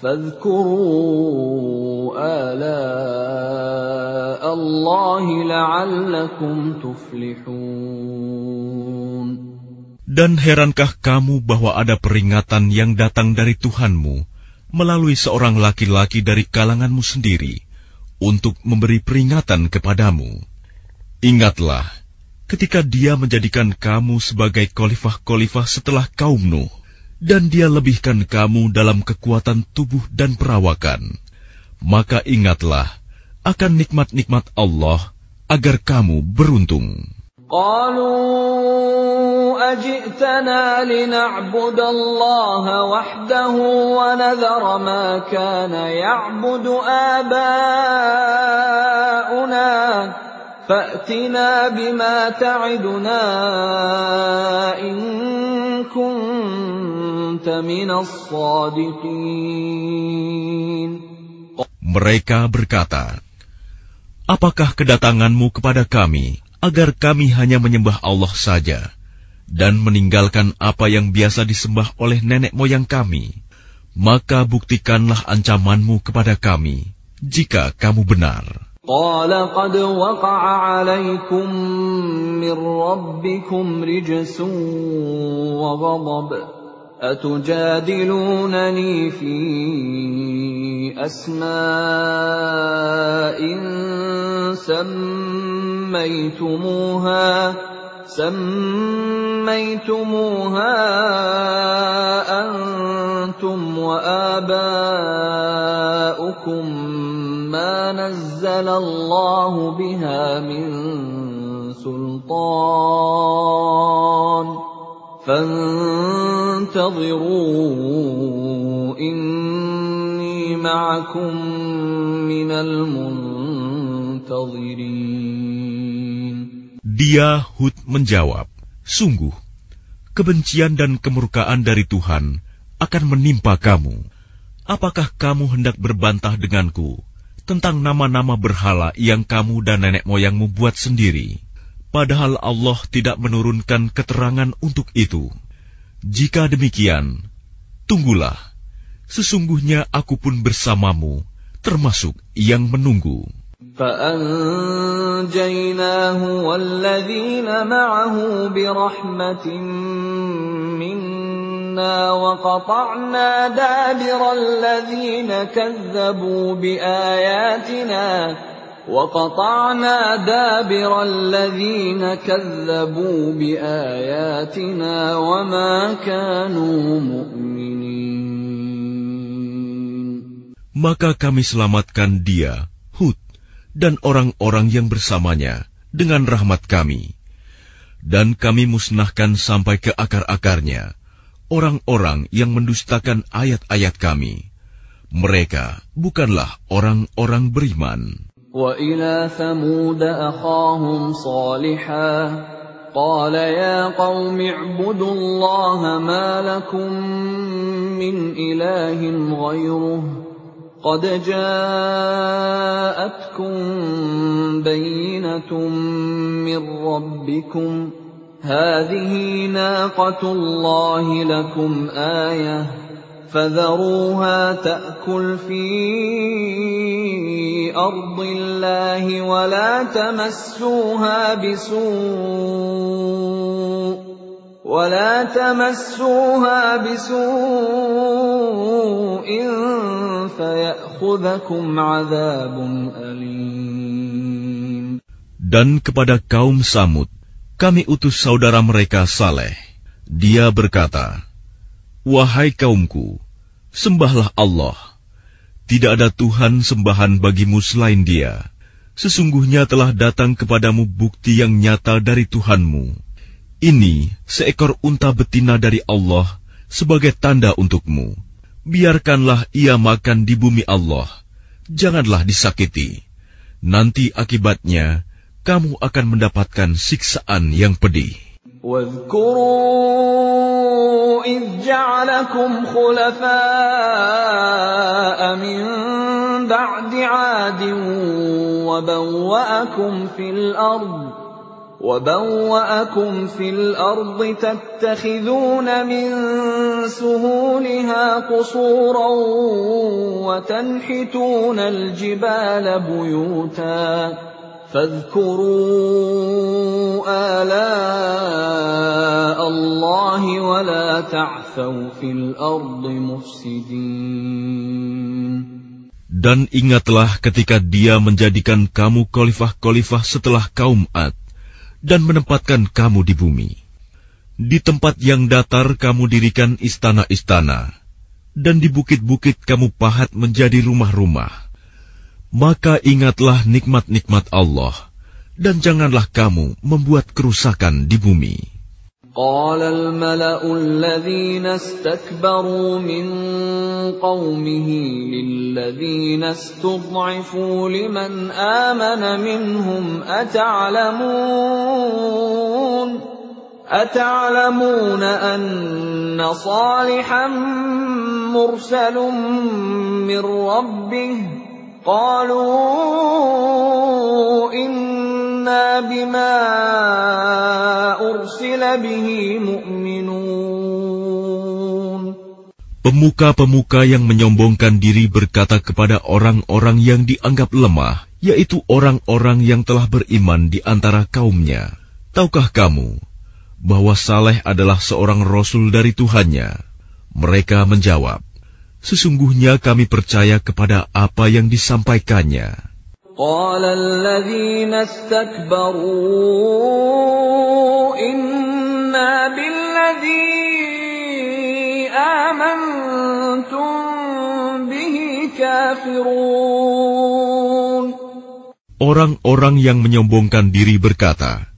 فاذكروا آلاء الله لعلكم تفلحون Dan herankah kamu bahwa ada peringatan yang datang dari Tuhanmu melalui seorang laki-laki dari kalanganmu sendiri untuk memberi peringatan kepadamu? Ingatlah, ketika dia menjadikan kamu sebagai khalifah-khalifah setelah kaum Nuh, dan dia lebihkan kamu dalam kekuatan tubuh dan perawakan, maka ingatlah akan nikmat-nikmat Allah agar kamu beruntung. قالوا أجئتنا لنعبد الله وحده ونذر ما كان يعبد آباؤنا فأتنا بما تعدنا إن كنت من الصادقين Mereka berkata, Apakah kedatanganmu kepada kami agar kami hanya menyembah Allah saja dan meninggalkan apa yang biasa disembah oleh nenek moyang kami? Maka buktikanlah ancamanmu kepada kami jika kamu benar. قال قد وقع عليكم من ربكم رجس وغضب أتجادلونني في أسماء سميتموها سميتموها أنتم وآباؤكم ما نزل الله بها من سلطان فانتظروا إني معكم من المنتظرين Dia Hud menjawab, Sungguh, kebencian dan kemurkaan dari Tuhan akan menimpa kamu. Apakah kamu hendak berbantah denganku tentang nama-nama berhala yang kamu dan nenek moyangmu buat sendiri, padahal Allah tidak menurunkan keterangan untuk itu. Jika demikian, tunggulah, sesungguhnya aku pun bersamamu, termasuk yang menunggu. فأنجيناه والذين معه برحمة منا وقطعنا دابر الذين كذبوا بآياتنا وقطعنا دابر الذين كذبوا بآياتنا وما كانوا مؤمنين Maka kami selamatkan dia, Hud, dan orang-orang yang bersamanya dengan rahmat kami. Dan kami musnahkan sampai ke akar-akarnya orang-orang yang mendustakan ayat-ayat kami. Mereka bukanlah orang-orang beriman. وإلى ثمود أخاهم صالحا قال يا قوم اعبدوا الله ما لكم من إله غيره قد جاءتكم بينة من ربكم هذه ناقة الله لكم آية فذروها تأكل في أرض الله ولا تمسوها بسوء ولا تمسوها بسوء فيأخذكم عذاب أليم Dan kepada kaum Samud, kami utus saudara mereka Saleh. Dia berkata, Wahai kaumku, sembahlah Allah. Tidak ada Tuhan sembahan bagimu selain dia. Sesungguhnya telah datang kepadamu bukti yang nyata dari Tuhanmu. Ini seekor unta betina dari Allah sebagai tanda untukmu. Biarkanlah ia makan di bumi Allah. Janganlah disakiti. Nanti akibatnya, kamu akan mendapatkan siksaan yang pedih. واذكروا إذ جعلكم خلفاء من بعد عاد وبوأكم في الأرض وبوأكم في الأرض تتخذون من سهولها قصورا وتنحتون الجبال بيوتا فاذكروا آلاء الله ولا تعثوا في الأرض مفسدين Dan ingatlah ketika dia menjadikan kamu khalifah-khalifah setelah kaum Ad dan menempatkan kamu di bumi. Di tempat yang datar kamu dirikan istana-istana, dan di bukit-bukit kamu pahat menjadi rumah-rumah. Maka ingatlah nikmat-nikmat Allah, dan janganlah kamu membuat kerusakan di bumi. قال الملأ الذين استكبروا من قومه للذين استضعفوا لمن آمن منهم أتعلمون أتعلمون أن صالحا مرسل من ربه قالوا إنا بما أرسل به مؤمنون Pemuka-pemuka yang menyombongkan diri berkata kepada orang-orang yang dianggap lemah, yaitu orang-orang yang telah beriman di antara kaumnya, "Tahukah kamu bahwa Saleh adalah seorang rasul dari Tuhannya?" Mereka menjawab, Sesungguhnya kami percaya kepada apa yang disampaikannya. Orang-orang yang menyombongkan diri berkata,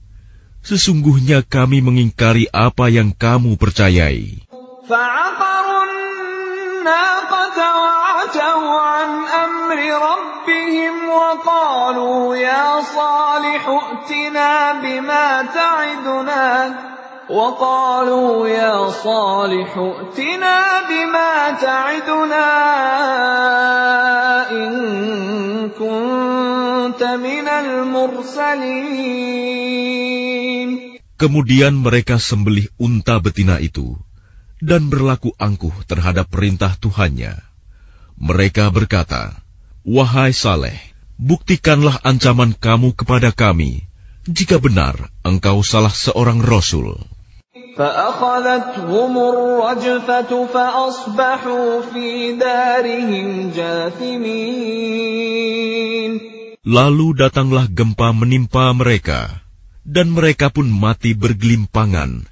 Sesungguhnya kami mengingkari apa yang kamu percayai. فعقروا الناقة وعتوا عن أمر ربهم وقالوا يا صالح ائتنا بما تعدنا وقالوا يا صالح ائتنا بما تعدنا إن كنت من المرسلين Kemudian mereka sembelih unta betina itu dan berlaku angkuh terhadap perintah Tuhannya. Mereka berkata, "Wahai Saleh, buktikanlah ancaman kamu kepada kami jika benar engkau salah seorang rasul." Lalu datanglah gempa menimpa mereka, dan mereka pun mati bergelimpangan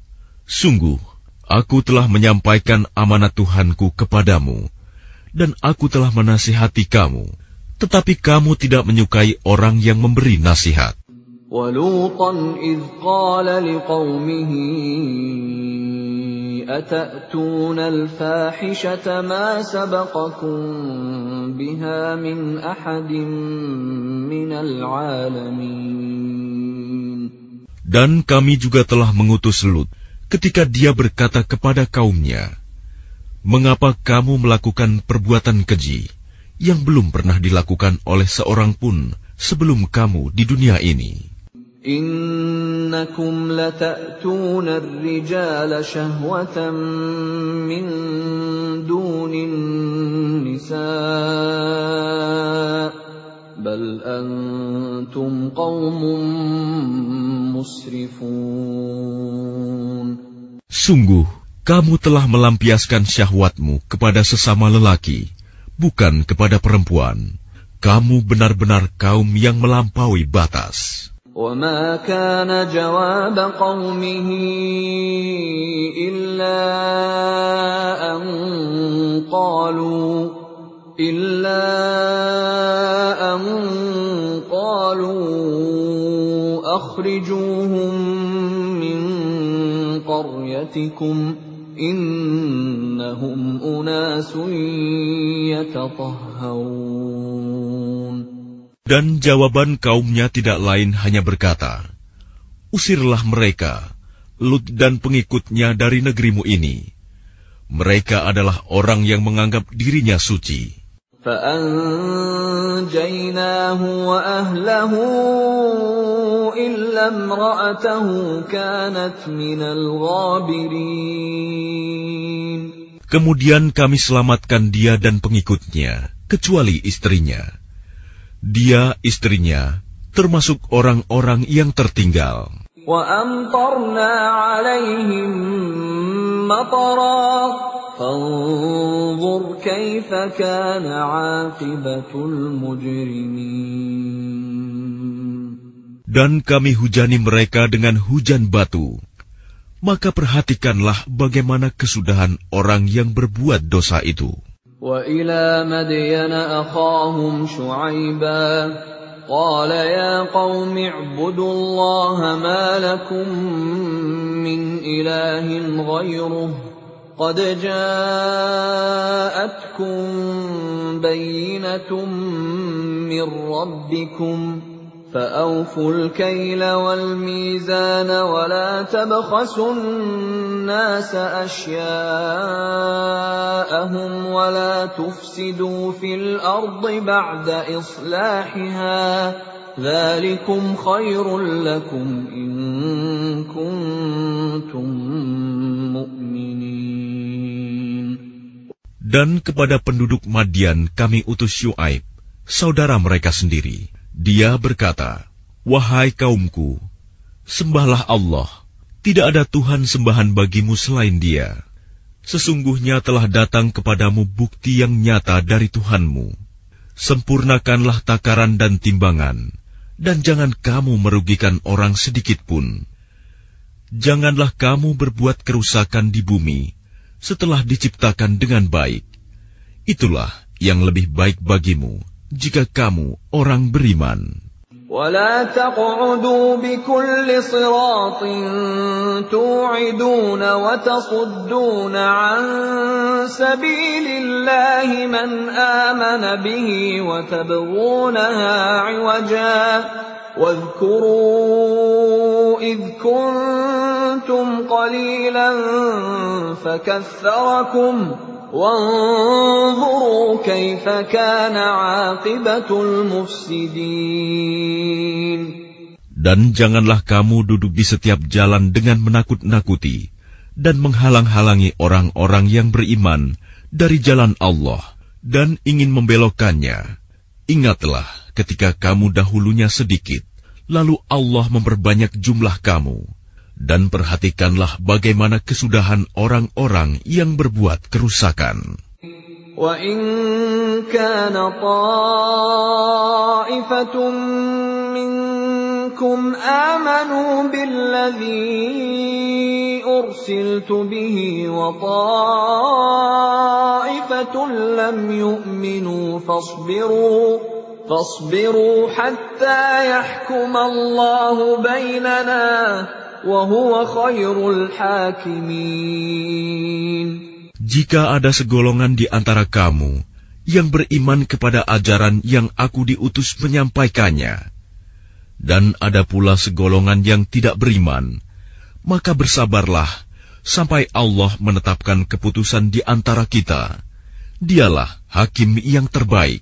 sungguh aku telah menyampaikan amanat Tuhanku kepadamu, dan aku telah menasihati kamu, tetapi kamu tidak menyukai orang yang memberi nasihat. ولوطا إذ قال لقومه أتأتون الفاحشة ما سبقكم بها من أحد من العالمين Dan kami juga telah mengutus Lut ketika dia berkata kepada kaumnya, "Mengapa kamu melakukan perbuatan keji yang belum pernah dilakukan oleh seorang pun sebelum kamu di dunia ini?" Innakum latatuna rijala shahwatan min dunin بل أنتم قوم مسرفون Sungguh, kamu telah melampiaskan syahwatmu kepada sesama lelaki, bukan kepada perempuan. Kamu benar-benar kaum yang melampaui batas. وما كان جواب قومه إلا أن قالوا إلا أن قالوا أخرجوهم من قريتكم إنهم أناس يتطهرون Dan jawaban kaumnya tidak lain hanya berkata, Usirlah mereka, Lut dan pengikutnya dari negerimu ini. Mereka adalah orang yang menganggap dirinya suci. فأنجيناه وأهله إلا امرأته كانت من الغابرين Kemudian kami selamatkan dia dan pengikutnya, kecuali istrinya. Dia, istrinya, termasuk orang-orang yang tertinggal. وأمطرنا عليهم مطرا فانظر كيف كان عاقبة المجرمين Dan kami hujani mereka dengan hujan batu. Maka perhatikanlah bagaimana kesudahan orang yang berbuat dosa itu. وإلى مدين أخاهم شعيبا قال يا قوم اعبدوا الله ما لكم من إله غيره قد جاءتكم بينة من ربكم فأوفوا الكيل والميزان ولا تبخسوا الناس أشياءهم ولا تفسدوا في الأرض بعد إصلاحها ذلكم خير لكم إن كنتم مؤمنين Dan kepada penduduk Madian kami utus Syuaib, saudara mereka sendiri. Dia berkata, Wahai kaumku, sembahlah Allah, tidak ada Tuhan sembahan bagimu selain dia. Sesungguhnya telah datang kepadamu bukti yang nyata dari Tuhanmu. Sempurnakanlah takaran dan timbangan, dan jangan kamu merugikan orang sedikit pun. Janganlah kamu berbuat kerusakan di bumi, setelah diciptakan dengan baik. Itulah yang lebih baik bagimu jika kamu orang beriman. ولا تقعدوا بكل صراط توعدون وتصدون عن سبيل الله من آمن به وتبغونها عوجا واذكروا إذ كنتم قليلا فكثركم وانظروا كيف كان عاقبة المفسدين Dan janganlah kamu duduk di setiap jalan dengan menakut-nakuti dan menghalang-halangi orang-orang yang beriman dari jalan Allah dan ingin membelokkannya. Ingatlah ketika kamu dahulunya sedikit, lalu Allah memperbanyak jumlah kamu. Dan perhatikanlah bagaimana kesudahan orang-orang yang berbuat kerusakan. وَإِن كَانَ طَائِفَةٌ مِّنكُمْ آمَنُوا بِالَّذِي أُرْسِلْتُ بِهِ وَطَائِفَةٌ لَّمْ يُؤْمِنُوا فَاصْبِرُوا فَاصْبِرُوا حَتَّىٰ يَحْكُمَ اللَّهُ بَيْنَنَا وَهُوَ خَيْرُ الْحَاكِمِينَ jika ada segolongan di antara kamu yang beriman kepada ajaran yang aku diutus menyampaikannya, dan ada pula segolongan yang tidak beriman, maka bersabarlah sampai Allah menetapkan keputusan di antara kita. Dialah hakim yang terbaik.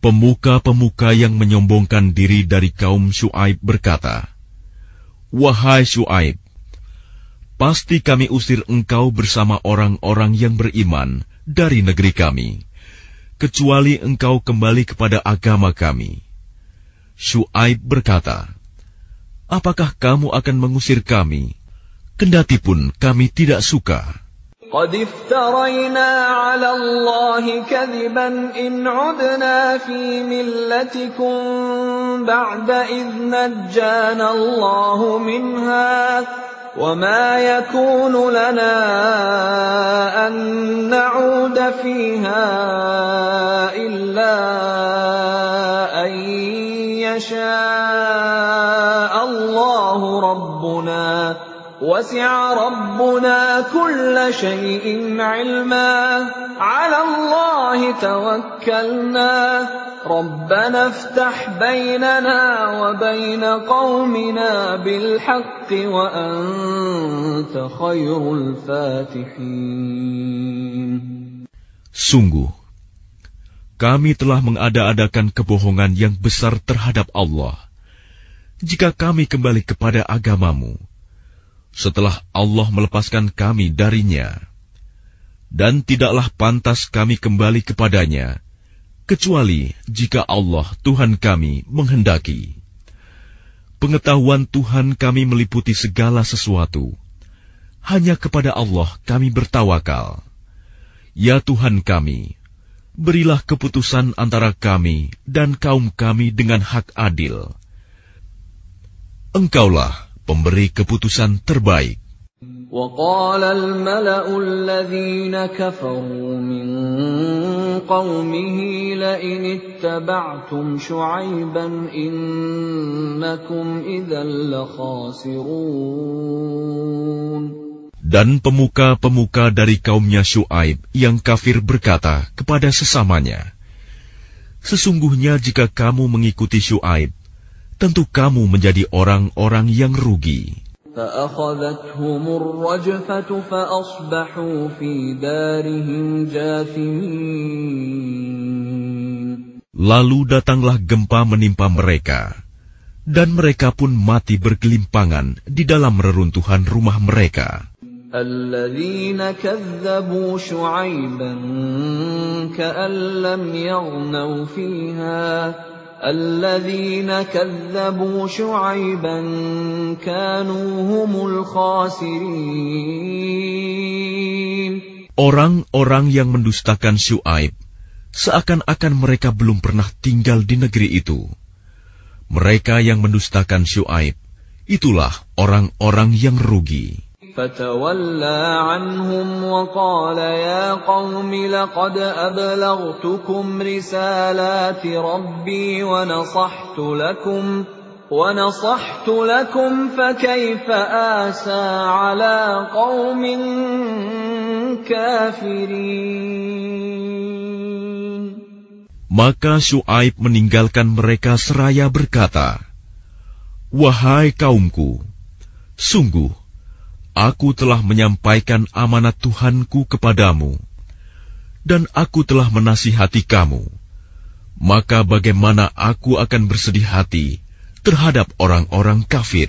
Pemuka-pemuka yang menyombongkan diri dari kaum Shu'aib berkata, Wahai Shu'aib, pasti kami usir engkau bersama orang-orang yang beriman dari negeri kami, kecuali engkau kembali kepada agama kami. Shu'aib berkata, Apakah kamu akan mengusir kami, kendati pun kami tidak suka? قد افترينا على الله كذبا إن عدنا في ملتكم بعد إذ نجانا الله منها وما يكون لنا أن نعود فيها إلا أن يشاء الله ربنا وسع ربنا كل شيء علما على الله توكلنا ربنا افتح بيننا وبين قومنا بالحق وأنت خير الفاتحين Sungguh, kami telah mengada-adakan kebohongan yang besar terhadap Allah. Jika kami kembali kepada agamamu, setelah Allah melepaskan kami darinya. Dan tidaklah pantas kami kembali kepadanya, kecuali jika Allah Tuhan kami menghendaki. Pengetahuan Tuhan kami meliputi segala sesuatu. Hanya kepada Allah kami bertawakal. Ya Tuhan kami, berilah keputusan antara kami dan kaum kami dengan hak adil. Engkaulah pemberi keputusan terbaik. وقال الملا الذين كفروا من قومه لئن اتبعتم شعيبا انكم اذا لخاسرون Dan pemuka-pemuka dari kaumnya Shu'aib yang kafir berkata kepada sesamanya, Sesungguhnya jika kamu mengikuti Shu'aib, tentu kamu menjadi orang-orang yang rugi. فأخذتهم الرجفة فأصبحوا في دارهم جاثمين Lalu datanglah gempa menimpa mereka, dan mereka pun mati bergelimpangan di dalam reruntuhan rumah mereka. الذين كذبوا شعيبا كأن لم يغنوا فيها الذين كذبوا شعيبا كانوا هم الخاسرين Orang-orang yang mendustakan Syuaib seakan-akan mereka belum pernah tinggal di negeri itu. Mereka yang mendustakan Syuaib itulah orang-orang yang rugi. فتولى عنهم وقال يا قوم لقد أبلغتكم رسالات ربي ونصحت لكم ونصحت لكم فكيف آسى على قوم كافرين Maka Shu'aib meninggalkan mereka seraya berkata, Wahai kaumku, sungguh Aku telah menyampaikan amanat Tuhanku kepadamu, dan aku telah menasihati kamu. Maka bagaimana aku akan bersedih hati terhadap orang-orang kafir?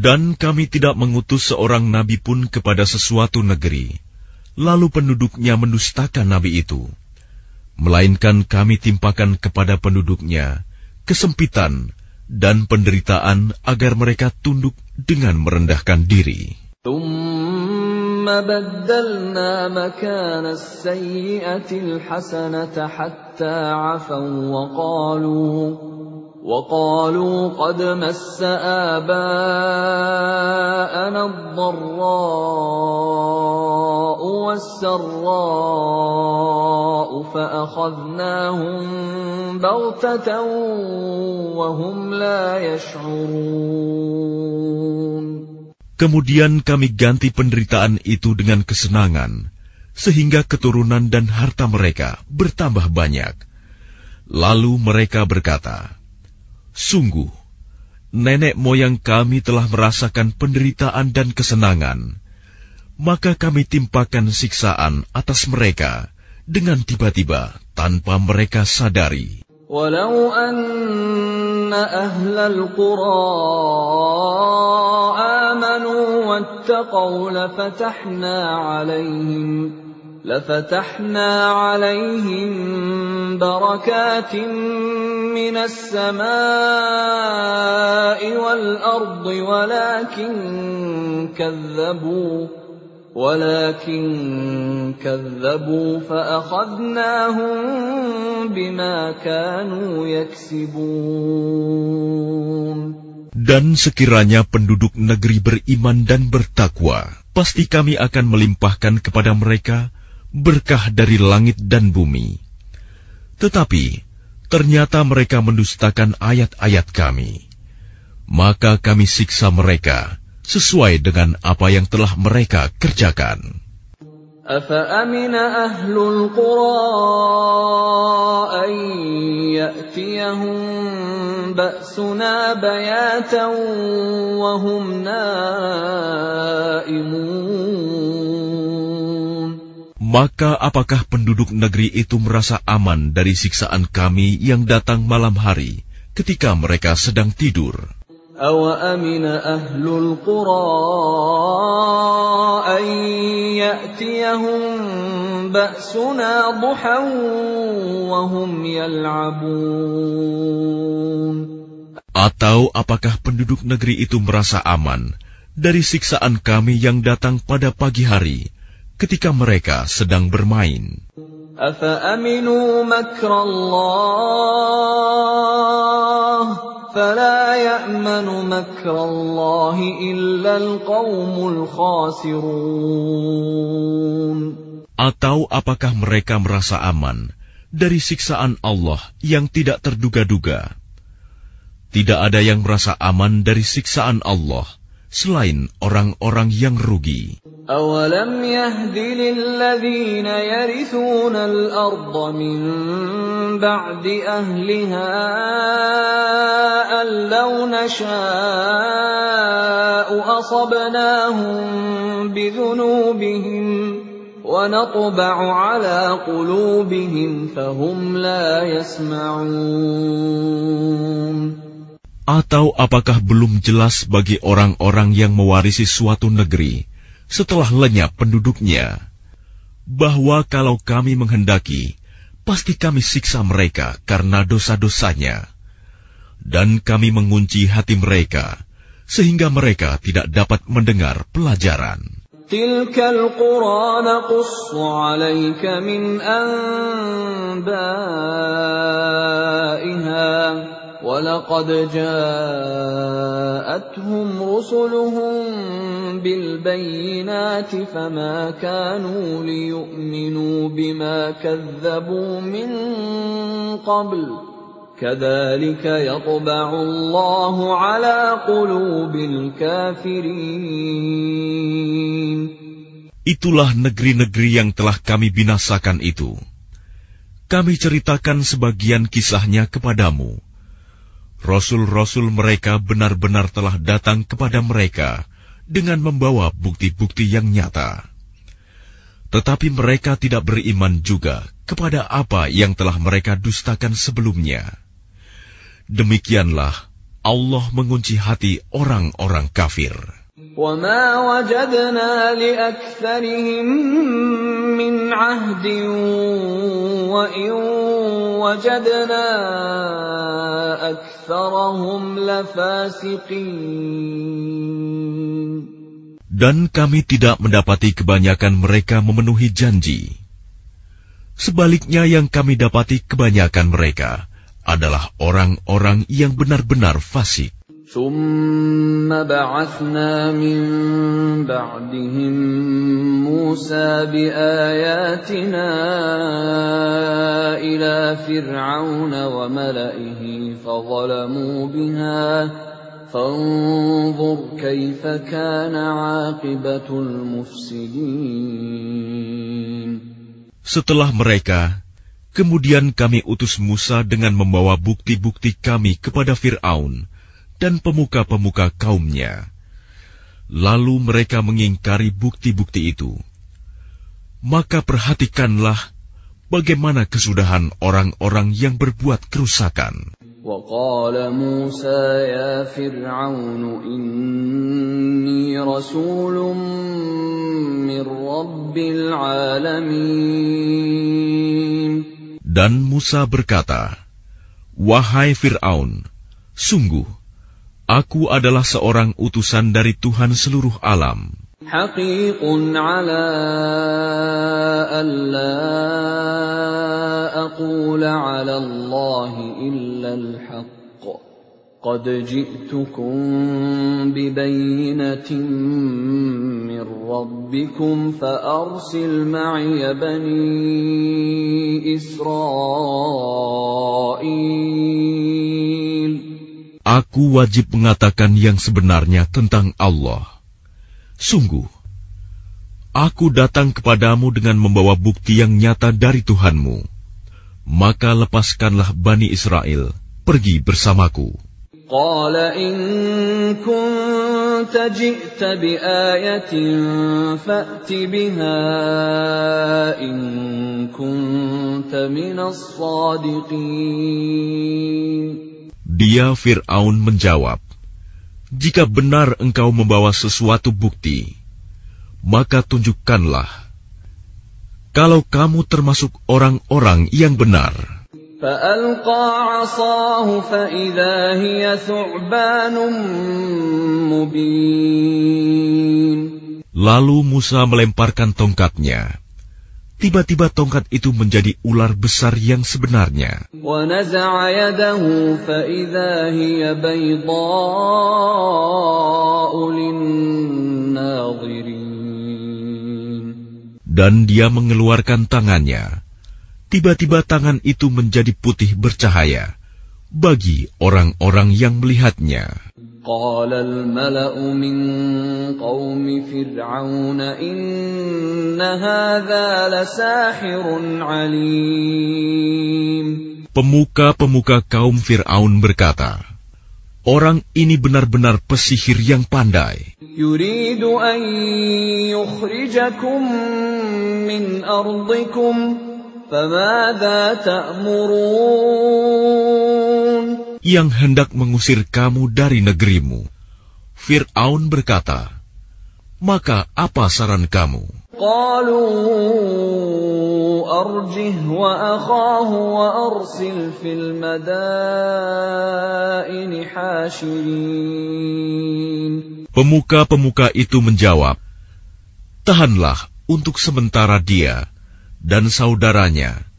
Dan kami tidak mengutus seorang nabi pun kepada sesuatu negeri, lalu penduduknya mendustakan nabi itu. Melainkan kami timpakan kepada penduduknya kesempitan dan penderitaan agar mereka tunduk dengan merendahkan diri. ثم بدلنا مكان السيئة الحسنة حتى عفوا وقالوا وقالوا قد مس آباءنا الضراء والسراء فأخذناهم بغتة وهم لا يشعرون Kemudian kami ganti penderitaan itu dengan kesenangan, sehingga keturunan dan harta mereka bertambah banyak. Lalu mereka berkata, Sungguh, nenek moyang kami telah merasakan penderitaan dan kesenangan, maka kami timpakan siksaan atas mereka dengan tiba-tiba tanpa mereka sadari. ولو أن أهل القرى آمنوا واتقوا لفتحنا عليهم لفتحنا عليهم بركات من السماء والأرض ولكن كذبوا ولكن كذبوا فأخذناهم بما كانوا يكسبون Dan sekiranya penduduk negeri beriman dan bertakwa, pasti kami akan melimpahkan kepada mereka berkah dari langit dan bumi. Tetapi ternyata mereka mendustakan ayat-ayat kami. Maka kami siksa mereka sesuai dengan apa yang telah mereka kerjakan. أفأمن أهل القرى أن يأتيهم بأسنا بياتا وهم نائمون Maka apakah penduduk negeri itu merasa aman dari siksaan kami yang datang malam hari ketika mereka sedang tidur? أَوَأَمِنَ أَهْلُ الْقُرَىٰ أَن يَأْتِيَهُم بَأْسُنَا ضُحًى وَهُمْ يَلْعَبُونَ Atau apakah penduduk negeri itu merasa aman dari siksaan kami yang datang pada pagi hari ketika mereka sedang bermain. Atau apakah mereka merasa aman dari siksaan Allah yang tidak terduga-duga? Tidak ada yang merasa aman dari siksaan Allah – selain orang-orang yang rugi. أَوَلَمْ يَهْدِ لِلَّذِينَ يَرِثُونَ الْأَرْضَ مِن بَعْدِ أَهْلِهَا أَن لَّوْ نَشَاءُ أَصَبْنَاهُم بِذُنُوبِهِمْ وَنَطْبَعُ عَلَىٰ قُلُوبِهِمْ فَهُمْ لَا يَسْمَعُونَ Atau apakah belum jelas bagi orang-orang yang mewarisi suatu negeri setelah lenyap penduduknya, bahwa kalau kami menghendaki, pasti kami siksa mereka karena dosa-dosanya, dan kami mengunci hati mereka sehingga mereka tidak dapat mendengar pelajaran. تِلْكَ الْقُرَىٰ نَقُصُّ عَلَيْكَ مِنْ أَنبَائِهَا وَلَقَدْ جَاءَتْهُمْ رُسُلُهُم بِالْبَيِّنَاتِ فَمَا كَانُوا لِيُؤْمِنُوا بِمَا كَذَّبُوا مِن قَبْلُ ۚ كَذَٰلِكَ يَطْبَعُ اللَّهُ عَلَىٰ قُلُوبِ الْكَافِرِينَ Itulah negeri-negeri yang telah kami binasakan itu. Kami ceritakan sebagian kisahnya kepadamu. Rasul-rasul mereka benar-benar telah datang kepada mereka dengan membawa bukti-bukti yang nyata. Tetapi mereka tidak beriman juga kepada apa yang telah mereka dustakan sebelumnya. Demikianlah Allah mengunci hati orang-orang kafir. وَمَا وَجَدْنَا لِأَكْثَرِهِم مِّنْ عَهْدٍ وَإِن وَجَدْنَا أَكْثَرَهُمْ لَفَاسِقِينَ Dan kami tidak mendapati kebanyakan mereka memenuhi janji. Sebaliknya yang kami dapati kebanyakan mereka adalah orang-orang yang benar-benar fasik. ثُمَّ بَعَثْنَا مِن بَعْدِهِم مُّوسَىٰ بِآيَاتِنَا إِلَىٰ فِرْعَوْنَ وَمَلَئِهِ فَظَلَمُوا بِهَا ۖ فَانظُرْ كَيْفَ كَانَ عَاقِبَةُ الْمُفْسِدِينَ Setelah mereka, kemudian kami utus Musa dengan membawa bukti-bukti kami kepada Fir'aun dan pemuka-pemuka kaumnya. Lalu mereka mengingkari bukti-bukti itu. Maka perhatikanlah bagaimana kesudahan orang-orang yang berbuat kerusakan. وقال موسى يا فرعون إني رسول من رب العالمين Dan Musa berkata, Wahai Fir'aun, sungguh, aku adalah seorang utusan dari Tuhan seluruh alam. حقيق على ألا أقول على الله إلا الحق قد جئتكم ببينة من ربكم فأرسل معي بني إسرائيل Aku wajib mengatakan yang sebenarnya tentang Allah. Sungguh, aku datang kepadamu dengan membawa bukti yang nyata dari Tuhanmu. Maka lepaskanlah Bani Israel, pergi bersamaku. Qala in kunta ji'ta bi ayatin fa'ti biha in kunta minas sadiqin. Dia Fir'aun menjawab, Jika benar engkau membawa sesuatu bukti, maka tunjukkanlah. Kalau kamu termasuk orang-orang yang benar. Lalu Musa melemparkan tongkatnya, tiba-tiba tongkat itu menjadi ular besar yang sebenarnya. Dan dia mengeluarkan tangannya. Tiba-tiba tangan itu menjadi putih bercahaya bagi orang-orang yang melihatnya. قال الملأ من قوم فرعون إن هذا لساحر عليم Pemuka-pemuka kaum Fir'aun berkata, Orang ini benar-benar pesihir yang pandai. يريد أن يخرجكم من أرضكم فماذا تأمرون yang hendak mengusir kamu dari negerimu. Fir'aun berkata, Maka apa saran kamu? Pemuka-pemuka itu menjawab, Tahanlah untuk sementara dia dan saudaranya,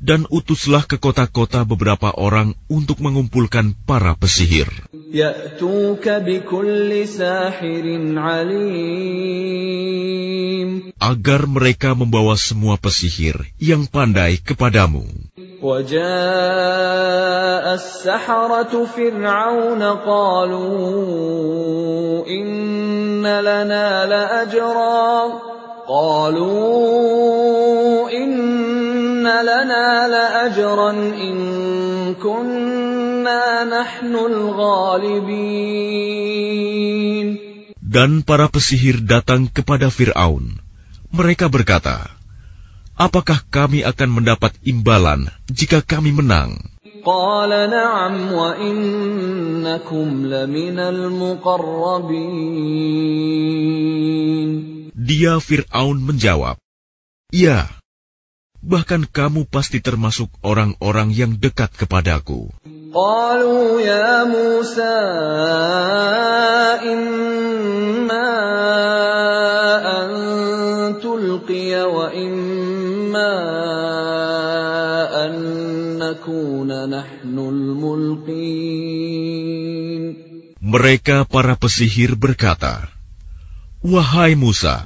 dan utuslah ke kota-kota beberapa orang untuk mengumpulkan para pesihir. يأتوك بكل ساحر عليم agar mereka membawa semua pesihir yang pandai kepadamu. وجاء السحرة فرعون قالوا إن لنا لأجرا قالوا إن لنا لأجرا إن كنا نحن الغالبين Dan para pesihir datang kepada Fir'aun. Mereka berkata, Apakah kami akan mendapat imbalan jika kami menang? قال نعم وإنكم لمن المقربين Dia Fir'aun menjawab, Ya, bahkan kamu pasti termasuk orang-orang yang dekat kepadaku. Mereka para pesihir berkata, Wahai Musa,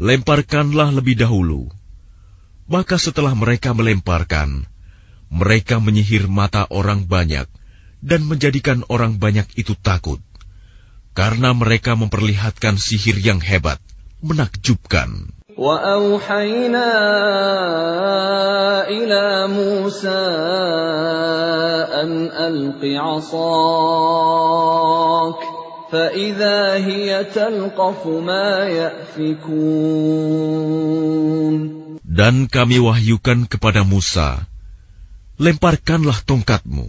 Lemparkanlah lebih dahulu. Maka setelah mereka melemparkan, mereka menyihir mata orang banyak dan menjadikan orang banyak itu takut. Karena mereka memperlihatkan sihir yang hebat, menakjubkan. وأوحينا إلى موسى أن ألق عصاك فإذا هي تلقف ما يأفكون Dan kami wahyukan kepada Musa, lemparkanlah tongkatmu.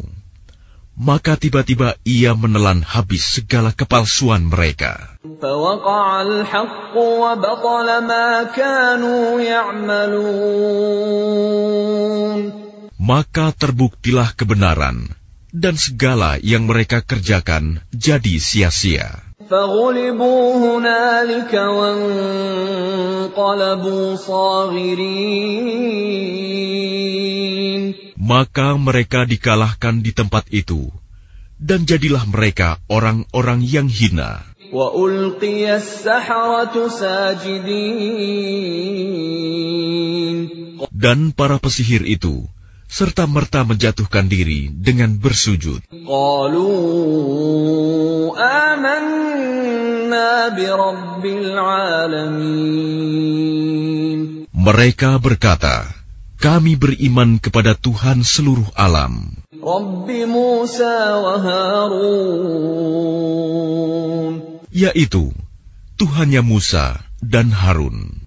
Maka tiba-tiba ia menelan habis segala kepalsuan mereka. فوقع الحق وبطل ما كانوا يعملون Maka terbuktilah kebenaran, dan segala yang mereka kerjakan jadi sia-sia. Maka mereka dikalahkan di tempat itu, dan jadilah mereka orang-orang yang hina. Dan para pesihir itu serta merta menjatuhkan diri dengan bersujud. Qalu amanna bi rabbil alamin. Mereka berkata, kami beriman kepada Tuhan seluruh alam. Rabbi Musa wa Yaitu Tuhannya Musa dan Harun.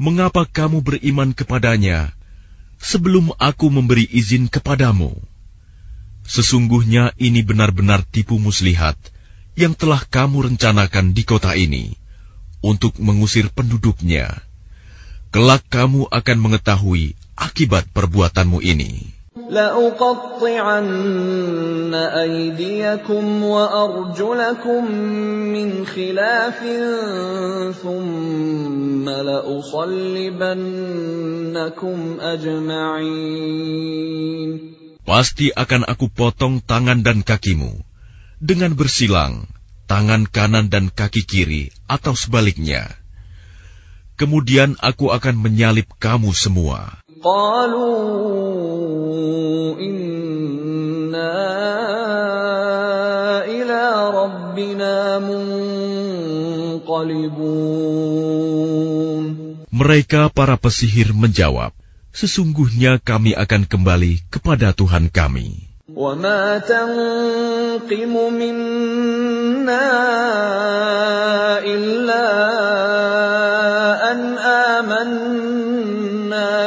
Mengapa kamu beriman kepadanya sebelum aku memberi izin kepadamu? Sesungguhnya ini benar-benar tipu muslihat yang telah kamu rencanakan di kota ini untuk mengusir penduduknya. Kelak kamu akan mengetahui akibat perbuatanmu ini. لأقطعن أيديكم وأرجلكم من خلاف ثم لأصلبنكم أجمعين Pasti akan aku potong tangan dan kakimu dengan bersilang, tangan kanan dan kaki kiri atau sebaliknya. Kemudian aku akan menyalip kamu semua. قالوا إنا إلى ربنا منقلبون Mereka para pesihir menjawab, Sesungguhnya kami akan kembali kepada Tuhan kami. وما تنقم منا إلا أن آمنا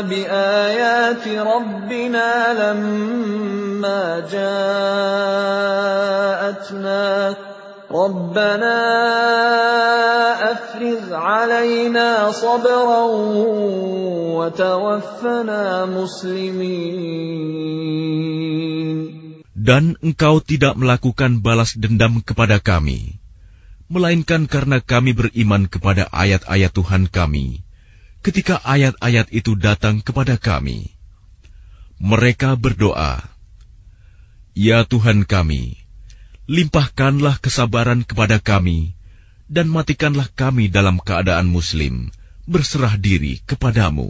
بآيات ربنا لما جاءتنا ربنا أفرغ علينا صبرا وتوفنا مسلمين Dan engkau tidak melakukan balas dendam kepada kami, melainkan karena kami beriman kepada ayat-ayat Tuhan kami, ketika ayat-ayat itu datang kepada kami. Mereka berdoa, Ya Tuhan kami, limpahkanlah kesabaran kepada kami, dan matikanlah kami dalam keadaan muslim, berserah diri kepadamu.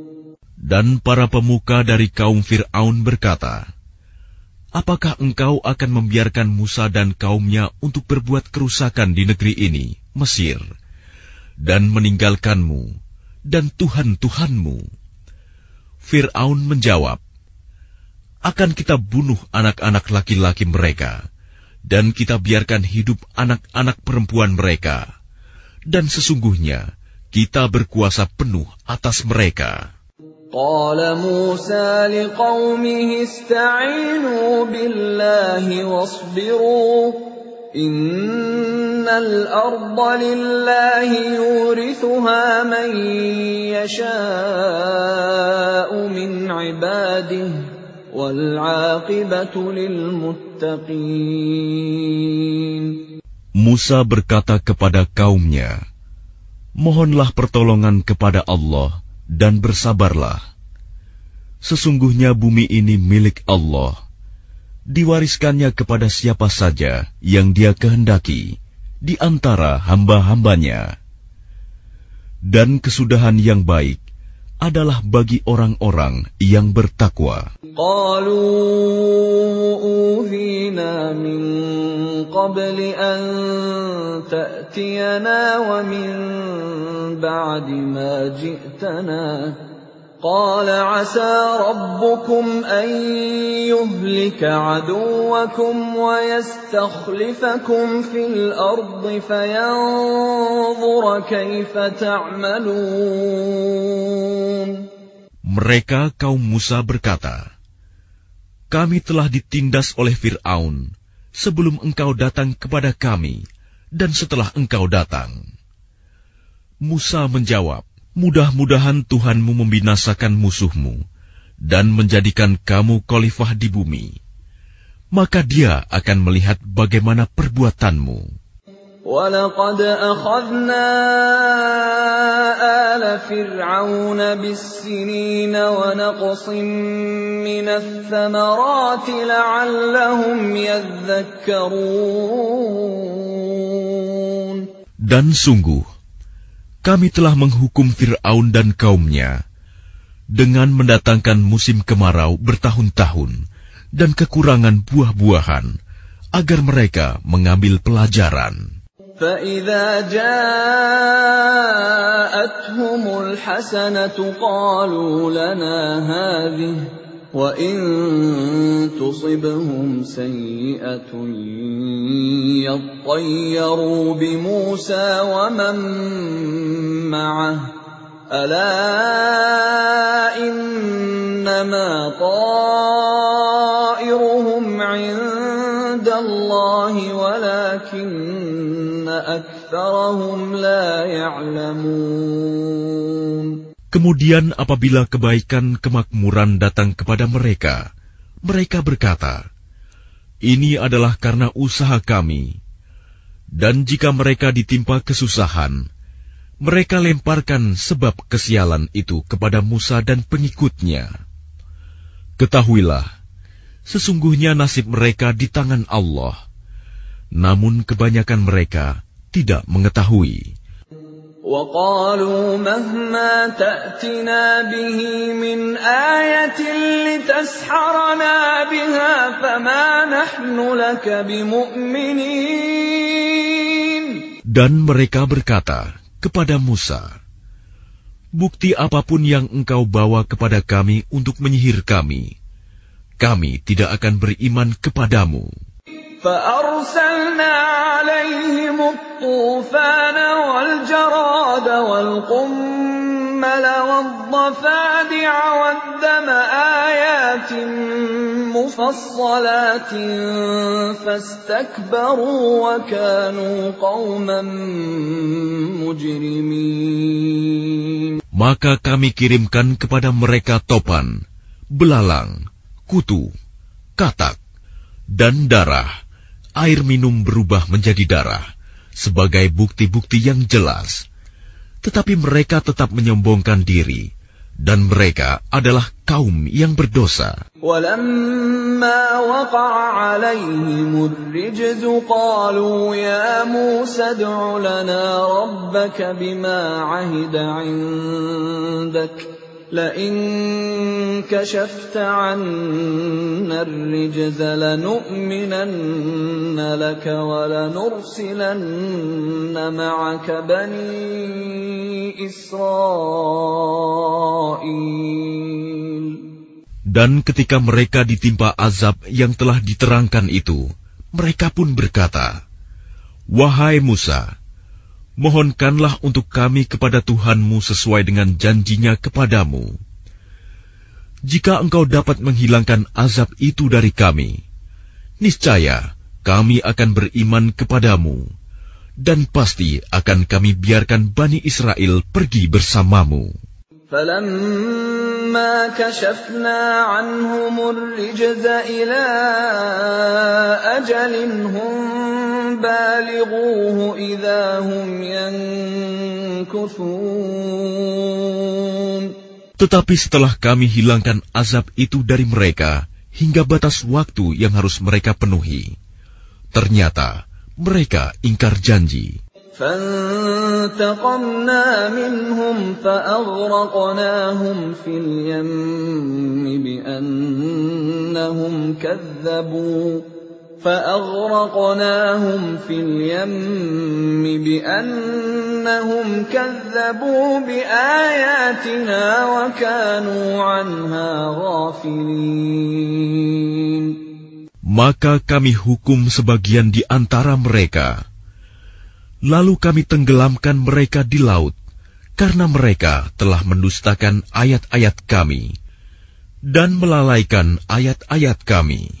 Dan para pemuka dari kaum Fir'aun berkata, Apakah engkau akan membiarkan Musa dan kaumnya untuk berbuat kerusakan di negeri ini, Mesir, dan meninggalkanmu dan Tuhan-Tuhanmu? Fir'aun menjawab, Akan kita bunuh anak-anak laki-laki mereka, dan kita biarkan hidup anak-anak perempuan mereka, dan sesungguhnya kita berkuasa penuh atas mereka. قال موسى لقومه استعينوا بالله واصبروا إن الأرض لله يورثها من يشاء من عباده والعاقبة للمتقين Musa berkata kepada kaumnya, Mohonlah pertolongan kepada Allah dan bersabarlah. Sesungguhnya bumi ini milik Allah. Diwariskannya kepada siapa saja yang dia kehendaki di antara hamba-hambanya. Dan kesudahan yang baik adalah bagi orang-orang yang bertakwa. قال عسى ربكم أن يهلك عدوكم ويستخلفكم في الأرض فينظر كيف تعملون Mereka kaum Musa berkata, Kami telah ditindas oleh Fir'aun sebelum engkau datang kepada kami dan setelah engkau datang. Musa menjawab, Mudah-mudahan Tuhanmu membinasakan musuhmu dan menjadikan kamu khalifah di bumi. Maka dia akan melihat bagaimana perbuatanmu. ولقد أخذنا آل فرعون بالسنين ونقص من الثمرات لعلهم يذكرون Dan sungguh, kami telah menghukum Fir'aun dan kaumnya dengan mendatangkan musim kemarau bertahun-tahun dan kekurangan buah-buahan agar mereka mengambil pelajaran. فإذا جاءتهم الحسنة قالوا لنا هذه وإن تصبهم سيئة يطيروا بموسى ومن معه ألا إنما طائرهم عند الله ولكن أكثرهم لا يعلمون Kemudian apabila kebaikan kemakmuran datang kepada mereka, mereka berkata, Ini adalah karena usaha kami. Dan jika mereka ditimpa kesusahan, mereka lemparkan sebab kesialan itu kepada Musa dan pengikutnya. Ketahuilah, sesungguhnya nasib mereka di tangan Allah. Namun kebanyakan mereka tidak mengetahui. وقالوا مهما تأتنا به من آية لتسحرنا بها فما نحن لك بمؤمنين Dan mereka berkata kepada Musa, Bukti apapun yang engkau bawa kepada kami untuk menyihir kami, kami tidak akan beriman kepadamu. فأرسلنا عليهم الطوفان والجراد والقمل والضفادع والدم آيات مفصلات فاستكبروا وكانوا قوما مجرمين Maka kami kirimkan kepada mereka topan, belalang, kutu, katak, dan darah air minum berubah menjadi darah sebagai bukti-bukti yang jelas. Tetapi mereka tetap menyombongkan diri, dan mereka adalah kaum yang berdosa. ولما وقع عليهم الرجز قالوا يا موسى ادع لنا ربك بما عهد عندك لئن كشفت عنا الرجز لنؤمنن لك ولنرسلن معك بني إسرائيل Dan ketika mereka ditimpa azab yang telah diterangkan itu, mereka pun berkata, Wahai Musa, mohonkanlah untuk kami kepada Tuhanmu sesuai dengan janjinya kepadamu. Jika engkau dapat menghilangkan azab itu dari kami, niscaya kami akan beriman kepadamu, dan pasti akan kami biarkan Bani Israel pergi bersamamu. فلما كشفنا عنهم الرجز إلى أجل هم بالغوه إذا هم ينكثون Tetapi setelah kami hilangkan azab itu dari mereka hingga batas waktu yang harus mereka penuhi, ternyata mereka ingkar janji. فانتقمنا منهم فأغرقناهم في اليم بأنهم كذبوا فأغرقناهم في اليم بأنهم كذبوا بآياتنا وكانوا عنها غافلين. Maka kami hukum sebagian di antara mereka. Lalu kami tenggelamkan mereka di laut, karena mereka telah mendustakan ayat-ayat kami dan melalaikan ayat-ayat kami.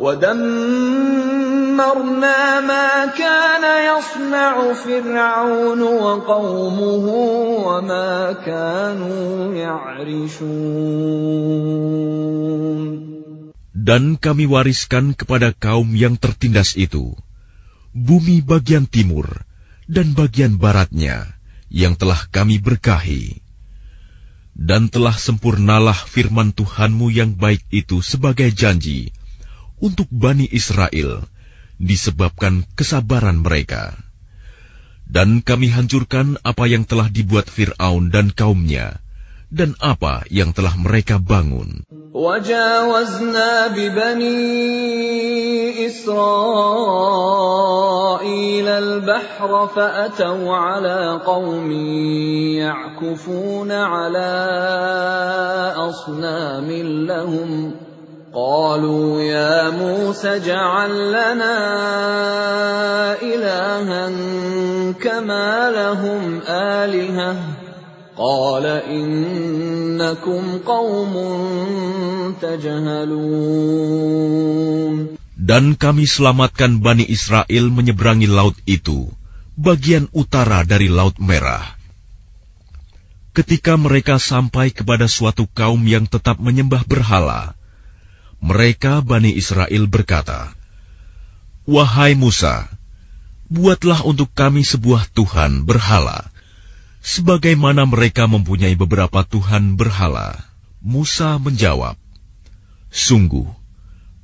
ودمرنا ما كان يصنع فرعون وقومه وما كانوا يعرشون Dan kami wariskan kepada kaum yang tertindas itu bumi bagian timur dan bagian baratnya yang telah kami berkahi. Dan telah sempurnalah firman Tuhanmu yang baik itu sebagai janji untuk Bani Israel disebabkan kesabaran mereka. Dan kami hancurkan apa yang telah dibuat Fir'aun dan kaumnya, dan apa yang telah mereka bangun. وجاوزنا ببني إسرائيل البحر فأتوا على قوم يعكفون على أصنام لهم قالوا يا موسى اجعل لنا إلها كما لهم آلهة قال إنكم قوم تجهلون Dan kami selamatkan Bani Israel menyeberangi laut itu, bagian utara dari Laut Merah. Ketika mereka sampai kepada suatu kaum yang tetap menyembah berhala, mereka Bani Israel berkata, Wahai Musa, buatlah untuk kami sebuah Tuhan berhala, sebagaimana mereka mempunyai beberapa tuhan berhala. Musa menjawab, "Sungguh,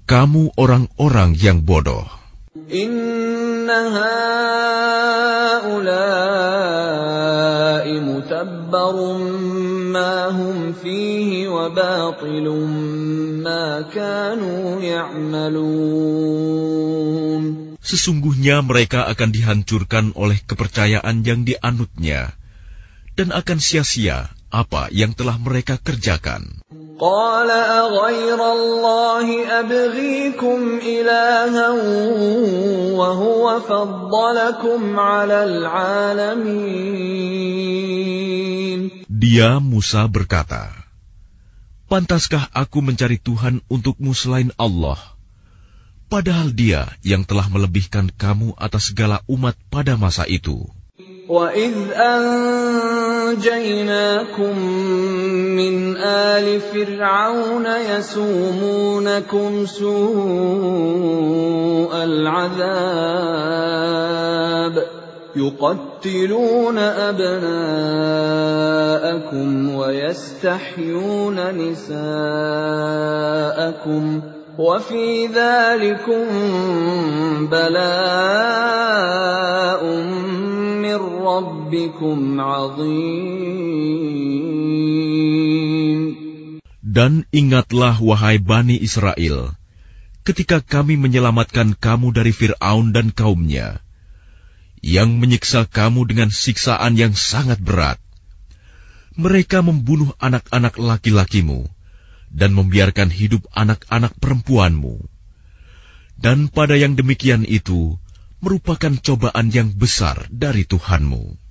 kamu orang-orang yang bodoh." Inna ma hum fihi wa. Sesungguhnya mereka akan dihancurkan oleh kepercayaan yang dianutnya dan akan sia-sia apa yang telah mereka kerjakan. Dia Musa berkata, Pantaskah aku mencari Tuhan untukmu selain Allah? Padahal dia yang telah melebihkan kamu atas segala umat pada masa itu. وَإِذْ أَنْجَيْنَاكُمْ مِنْ آلِ فِرْعَوْنَ يَسُومُونَكُمْ سُوءَ الْعَذَابِ يُقَتِّلُونَ أَبْنَاءَكُمْ وَيَسْتَحْيُونَ نِسَاءَكُمْ وَفِي ذَلِكُمْ بَلَاءٌ Dan ingatlah wahai Bani Israel, ketika kami menyelamatkan kamu dari Fir'aun dan kaumnya, yang menyiksa kamu dengan siksaan yang sangat berat. Mereka membunuh anak-anak laki-lakimu dan membiarkan hidup anak-anak perempuanmu. Dan pada yang demikian itu, merupakan cobaan yang besar dari Tuhanmu.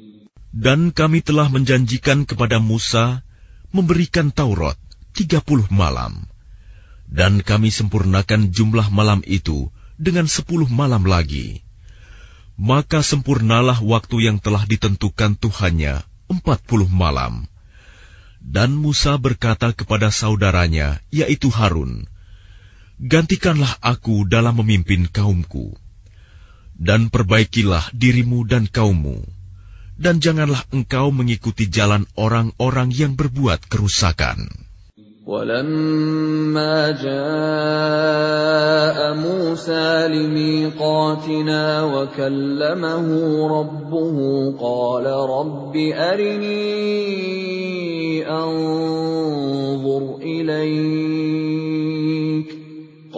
Dan kami telah menjanjikan kepada Musa memberikan Taurat tiga puluh malam. Dan kami sempurnakan jumlah malam itu dengan sepuluh malam lagi. Maka sempurnalah waktu yang telah ditentukan Tuhannya empat puluh malam. Dan Musa berkata kepada saudaranya, yaitu Harun, Gantikanlah aku dalam memimpin kaumku, dan perbaikilah dirimu dan kaummu dan janganlah engkau mengikuti jalan orang-orang yang berbuat kerusakan. ولما جاء موسى لميقاتنا وكلمه ربه قال رب أرني أنظر إليك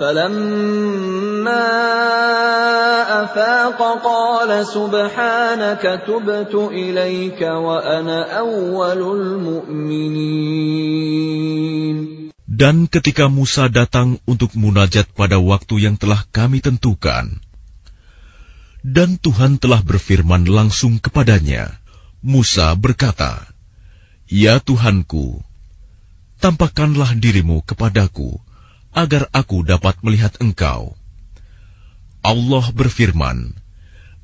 فلما أفاق قال سبحانك تبت إليك وأنا أول المؤمنين Dan ketika Musa datang untuk munajat pada waktu yang telah kami tentukan, dan Tuhan telah berfirman langsung kepadanya, Musa berkata, Ya Tuhanku, tampakkanlah dirimu kepadaku, agar aku dapat melihat engkau. Allah berfirman,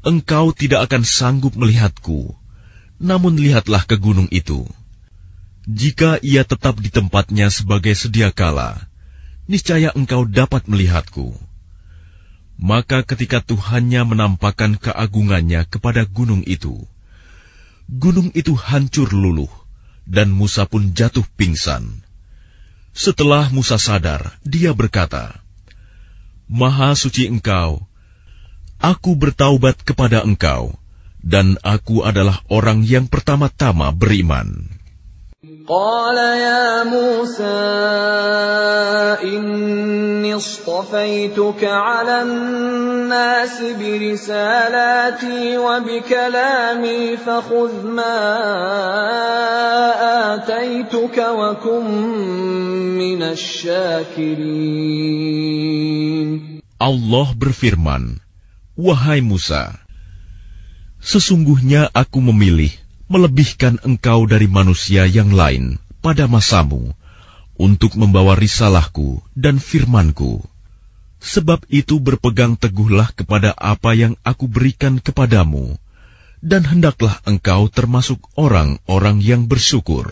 Engkau tidak akan sanggup melihatku, namun lihatlah ke gunung itu. Jika ia tetap di tempatnya sebagai sedia kala, niscaya engkau dapat melihatku. Maka ketika Tuhannya menampakkan keagungannya kepada gunung itu, gunung itu hancur luluh, dan Musa pun jatuh pingsan. Setelah Musa sadar, dia berkata, Maha suci engkau, aku bertaubat kepada engkau, dan aku adalah orang yang pertama-tama beriman. قال يا موسى إني اصطفيتك على الناس برسالاتي وبكلامي فخذ ما آتيتك وكن من الشاكرين Allah berfirman, Wahai Musa, sesungguhnya aku memilih melebihkan engkau dari manusia yang lain pada masamu untuk membawa risalahku dan firmanku. Sebab itu berpegang teguhlah kepada apa yang aku berikan kepadamu, dan hendaklah engkau termasuk orang-orang yang bersyukur.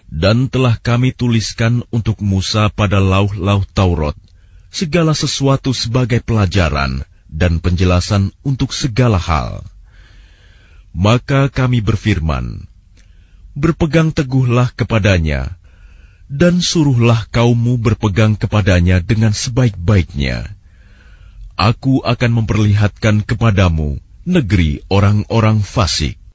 Dan telah kami tuliskan untuk Musa pada lauh-lauh Taurat segala sesuatu sebagai pelajaran dan penjelasan untuk segala hal. Maka kami berfirman, Berpegang teguhlah kepadanya, dan suruhlah kaummu berpegang kepadanya dengan sebaik-baiknya. Aku akan memperlihatkan kepadamu negeri orang-orang fasik.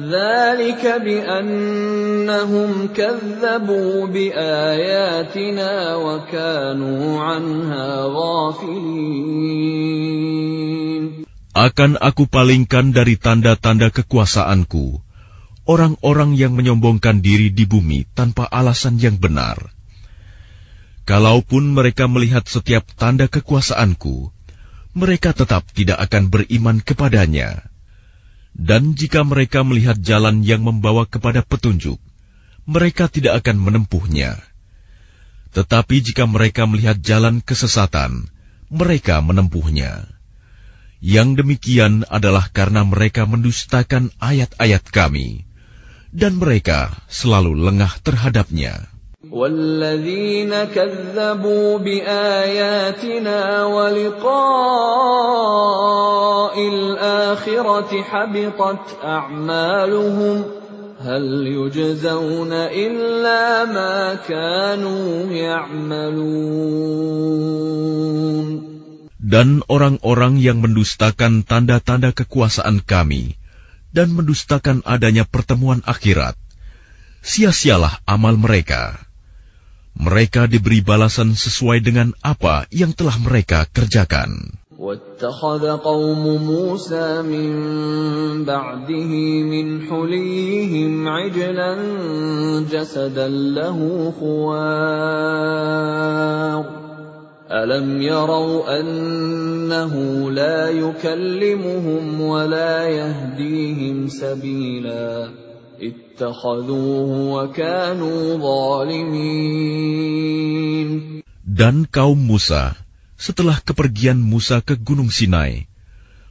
ذلك بأنهم كذبوا بآياتنا وكانوا عنها غافلين Akan aku palingkan dari tanda-tanda kekuasaanku orang-orang yang menyombongkan diri di bumi tanpa alasan yang benar. Kalaupun mereka melihat setiap tanda kekuasaanku, mereka tetap tidak akan beriman kepadanya. Dan jika mereka melihat jalan yang membawa kepada petunjuk, mereka tidak akan menempuhnya. Tetapi jika mereka melihat jalan kesesatan, mereka menempuhnya. Yang demikian adalah karena mereka mendustakan ayat-ayat kami, dan mereka selalu lengah terhadapnya. والذين كذبوا بآياتنا ولقاء الآخرة حبطت أعمالهم هل يجزون إلا ما كانوا يعملون Dan orang-orang yang mendustakan tanda-tanda kekuasaan kami dan mendustakan adanya pertemuan akhirat, sia-sialah amal mereka mereka diberi balasan sesuai dengan apa yang telah mereka kerjakan. واتخذ قوم موسى من بعده من حليهم عجلا جسدا له خوار ألم يروا أنه لا يكلمهم ولا يهديهم سبيلاً dan kaum Musa, setelah kepergian Musa ke Gunung Sinai,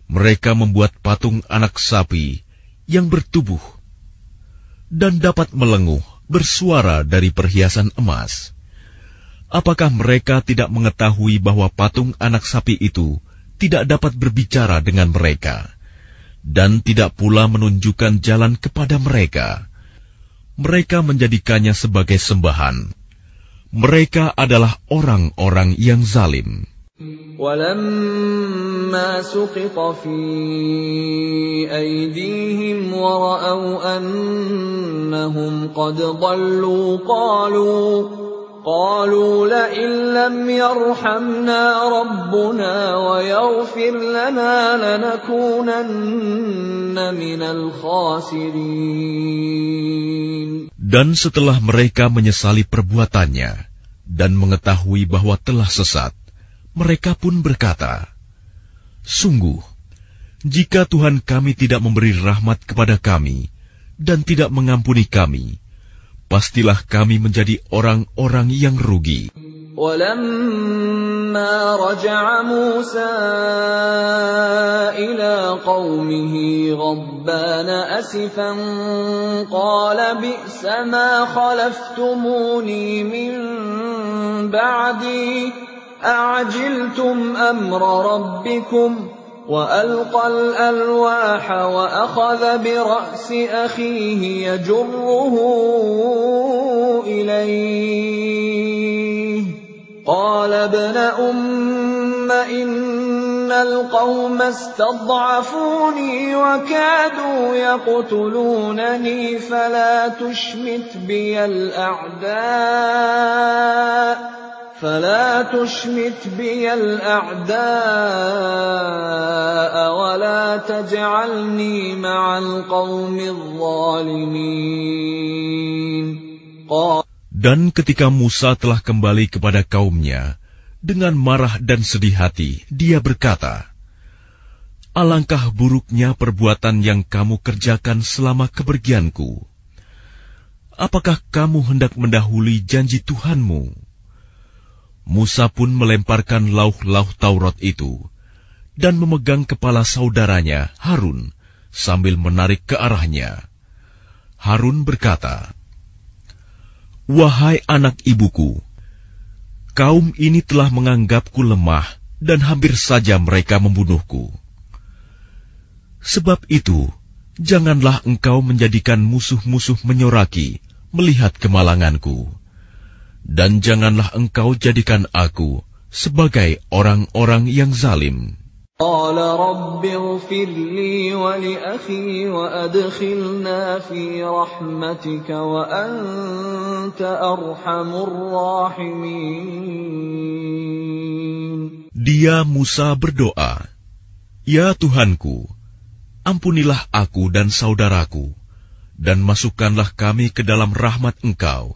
mereka membuat patung anak sapi yang bertubuh dan dapat melenguh bersuara dari perhiasan emas. Apakah mereka tidak mengetahui bahwa patung anak sapi itu tidak dapat berbicara dengan mereka? dan tidak pula menunjukkan jalan kepada mereka. Mereka menjadikannya sebagai sembahan. Mereka adalah orang-orang yang zalim. ولما سقط في أيديهم ورأوا أنهم قد ضلوا قالوا قالوا لئن لم يرحمنا ربنا ويغفر لنا لنكونن من الخاسرين Dan setelah mereka menyesali perbuatannya dan mengetahui bahwa telah sesat, mereka pun berkata, Sungguh, jika Tuhan kami tidak memberi rahmat kepada kami dan tidak mengampuni kami, pastilah kami menjadi orang-orang yang rugi. ولما رجع موسى إلى قومه غضبان أسفا قال بئس ما خلفتموني من بعدي أعجلتم أمر ربكم ۖ وألقى الألواح وأخذ برأس أخيه يجره إليه. قال ابن أم إن القوم استضعفوني وكادوا يقتلونني فلا تشمت بي الأعداء. فلا تشمت بي الأعداء ولا تجعلني مع القوم الظالمين Dan ketika Musa telah kembali kepada kaumnya, dengan marah dan sedih hati, dia berkata, Alangkah buruknya perbuatan yang kamu kerjakan selama kepergianku. Apakah kamu hendak mendahului janji Tuhanmu? Musa pun melemparkan lauh-lauh Taurat itu dan memegang kepala saudaranya Harun sambil menarik ke arahnya. Harun berkata, "Wahai anak ibuku, kaum ini telah menganggapku lemah dan hampir saja mereka membunuhku. Sebab itu, janganlah engkau menjadikan musuh-musuh menyoraki melihat kemalanganku." dan janganlah engkau jadikan aku sebagai orang-orang yang zalim. قال رب اغفر لي ولأخي وأدخلنا في رحمتك وأنت أرحم الراحمين Dia Musa berdoa, Ya Tuhanku, ampunilah aku dan saudaraku, dan masukkanlah kami ke dalam rahmat Engkau,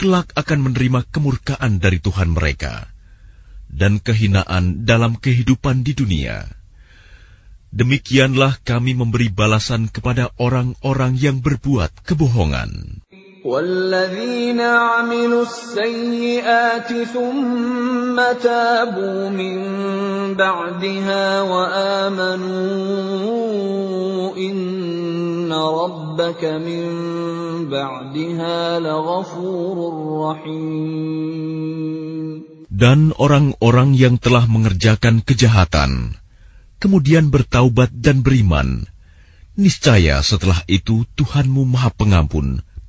kelak akan menerima kemurkaan dari Tuhan mereka dan kehinaan dalam kehidupan di dunia. Demikianlah kami memberi balasan kepada orang-orang yang berbuat kebohongan. والذين عملوا السيئات ثم تابوا من بعدها وآمنوا إن ربك من بعدها لغفور رحيم Dan orang-orang yang telah mengerjakan kejahatan, kemudian bertaubat dan beriman, niscaya setelah itu Tuhanmu Maha Pengampun,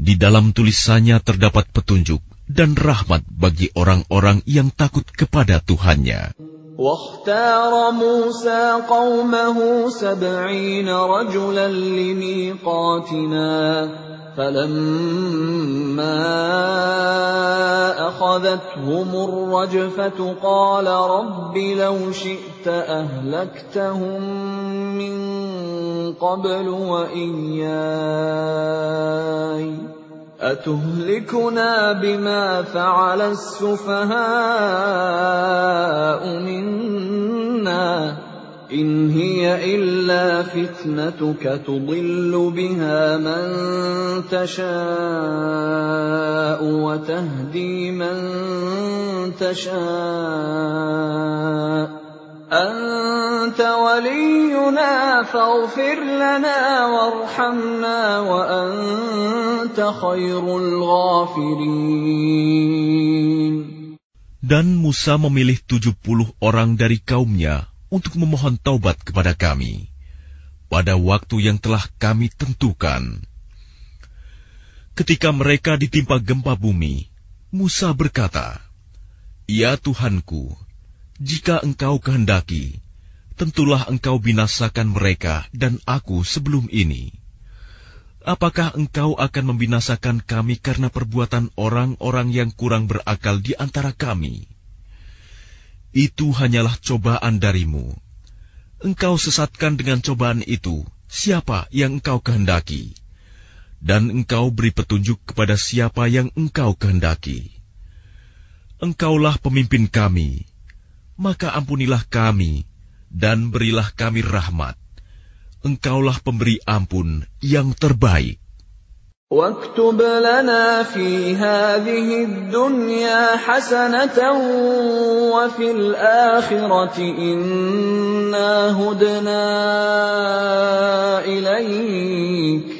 Di dalam tulisannya terdapat petunjuk dan rahmat bagi orang-orang yang takut kepada Tuhannya. واختار موسى قومه سبعين رجلا لميقاتنا فلما أخذتهم الرجفة قال رب لو شئت أهلكتهم من قبل وإياي أتهلكنا بما فعل السفهاء منا إن هي إلا فتنتك تضل بها من تشاء وتهدي من تشاء. أنت ولينا فاغفر لنا وارحمنا وأنت خير الغافرين Dan Musa memilih tujuh puluh orang dari kaumnya untuk memohon taubat kepada kami pada waktu yang telah kami tentukan. Ketika mereka ditimpa gempa bumi, Musa berkata, Ya Tuhanku, jika engkau kehendaki, tentulah engkau binasakan mereka dan aku sebelum ini. Apakah engkau akan membinasakan kami karena perbuatan orang-orang yang kurang berakal di antara kami? Itu hanyalah cobaan darimu. Engkau sesatkan dengan cobaan itu siapa yang engkau kehendaki, dan engkau beri petunjuk kepada siapa yang engkau kehendaki. Engkaulah pemimpin kami, maka ampunilah kami dan berilah kami rahmat. Engkaulah pemberi ampun yang terbaik. واكتب لنا في هذه الدنيا حسنة وفي الآخرة إنا هدنا إليك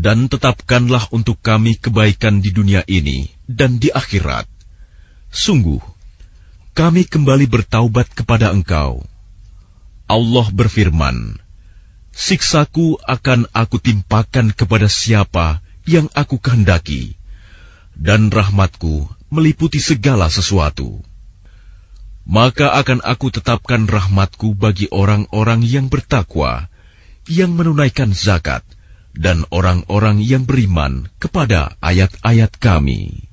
Dan tetapkanlah untuk kami kebaikan di dunia ini dan di akhirat. Sungguh, kami kembali bertaubat kepada Engkau. Allah berfirman, Siksaku akan aku timpakan kepada siapa yang aku kehendaki, dan rahmatku meliputi segala sesuatu. Maka akan aku tetapkan rahmatku bagi orang-orang yang bertakwa, yang menunaikan zakat, dan orang-orang yang beriman kepada ayat-ayat kami.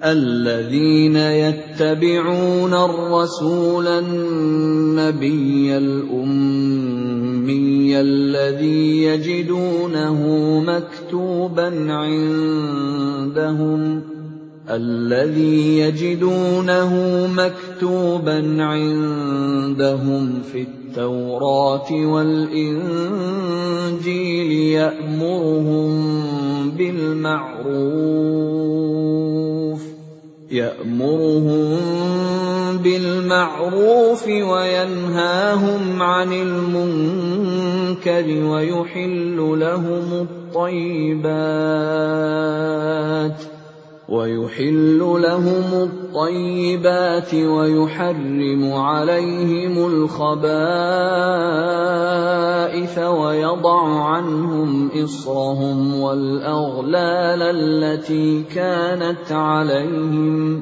الذين يتبعون الرسول النبي الأمي الذي يجدونه مكتوبا عندهم الذي يجدونه مكتوبا عندهم في التوراة والإنجيل يأمرهم بالمعروف يأمرهم بالمعروف وينهاهم عن المنكر ويحل لهم الطيبات ۖ. ويحل لهم الطيبات ويحرم عليهم الخبائث ويضع عنهم إصرهم والأغلال التي كانت عليهم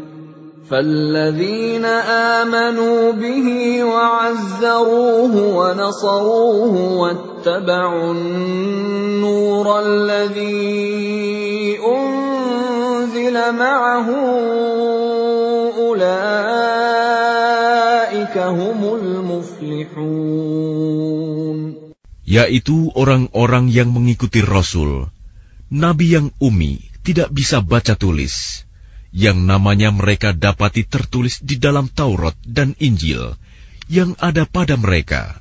فالذين آمنوا به وعزروه ونصروه واتبعوا النور الذي أنزل معه أولئك هم المفلحون yaitu orang-orang yang mengikuti Rasul, Nabi yang umi tidak bisa baca tulis, yang namanya mereka dapati tertulis di dalam Taurat dan Injil yang ada pada mereka,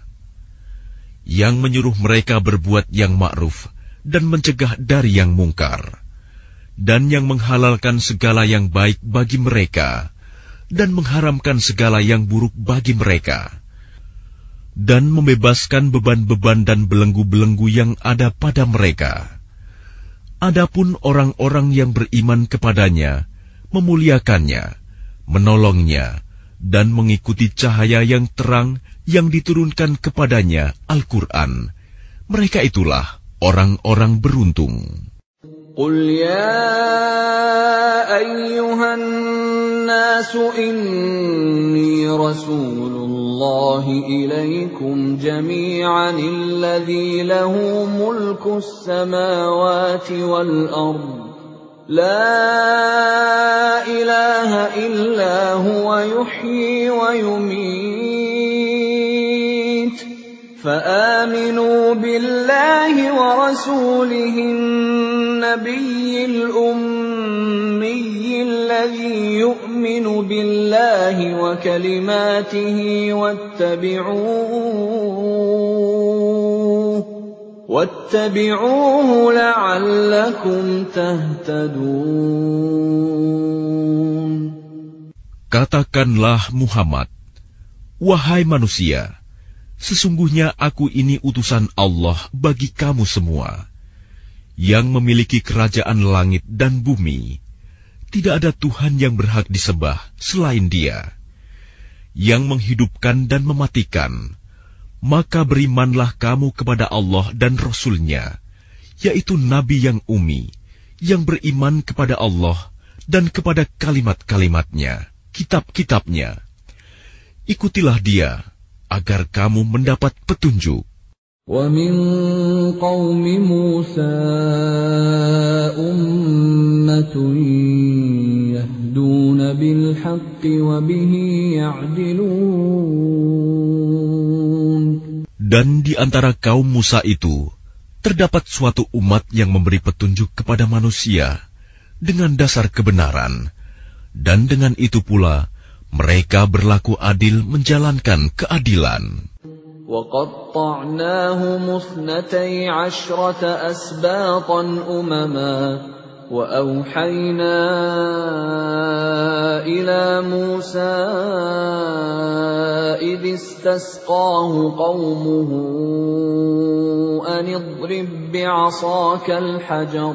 yang menyuruh mereka berbuat yang ma'ruf dan mencegah dari yang mungkar dan yang menghalalkan segala yang baik bagi mereka, dan mengharamkan segala yang buruk bagi mereka, dan membebaskan beban-beban dan belenggu-belenggu yang ada pada mereka. Adapun orang-orang yang beriman kepadanya, memuliakannya, menolongnya, dan mengikuti cahaya yang terang yang diturunkan kepadanya, Al-Quran, mereka itulah orang-orang beruntung. قل يا ايها الناس اني رسول الله اليكم جميعا الذي له ملك السماوات والارض. لا اله الا هو يحيي ويميت. فآمنوا بالله ورسوله النبي الأمي الذي يؤمن بالله وكلماته واتبعوه واتبعوه لعلكم تهتدون. Katakanlah Muhammad, wahai manusia, sesungguhnya aku ini utusan Allah bagi kamu semua yang memiliki kerajaan langit dan bumi. Tidak ada Tuhan yang berhak disembah selain Dia, yang menghidupkan dan mematikan. Maka berimanlah kamu kepada Allah dan Rasul-Nya, yaitu Nabi yang umi, yang beriman kepada Allah dan kepada kalimat-kalimatnya, kitab-kitabnya. Ikutilah Dia, agar kamu mendapat petunjuk. ومن قوم موسى أمة يهدون بالحق وبه يعدلون Dan di antara kaum Musa itu, terdapat suatu umat yang memberi petunjuk kepada manusia dengan dasar kebenaran, dan dengan itu pula mereka berlaku adil menjalankan keadilan. وقطعناهم اثنتي عشرة أسباطا أمما وأوحينا إلى موسى إذ استسقاه قومه أن اضرب بعصاك الحجر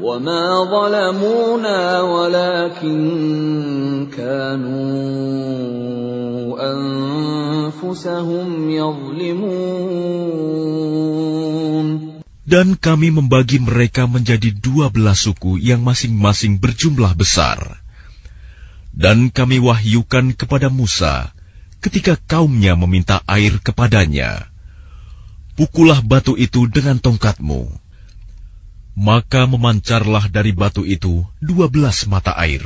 وما ظلمونا ولكن كانوا أنفسهم يظلمون Dan kami membagi mereka menjadi dua belas suku yang masing-masing berjumlah besar. Dan kami wahyukan kepada Musa ketika kaumnya meminta air kepadanya. Pukullah batu itu dengan tongkatmu. Maka memancarlah dari batu itu dua belas mata air.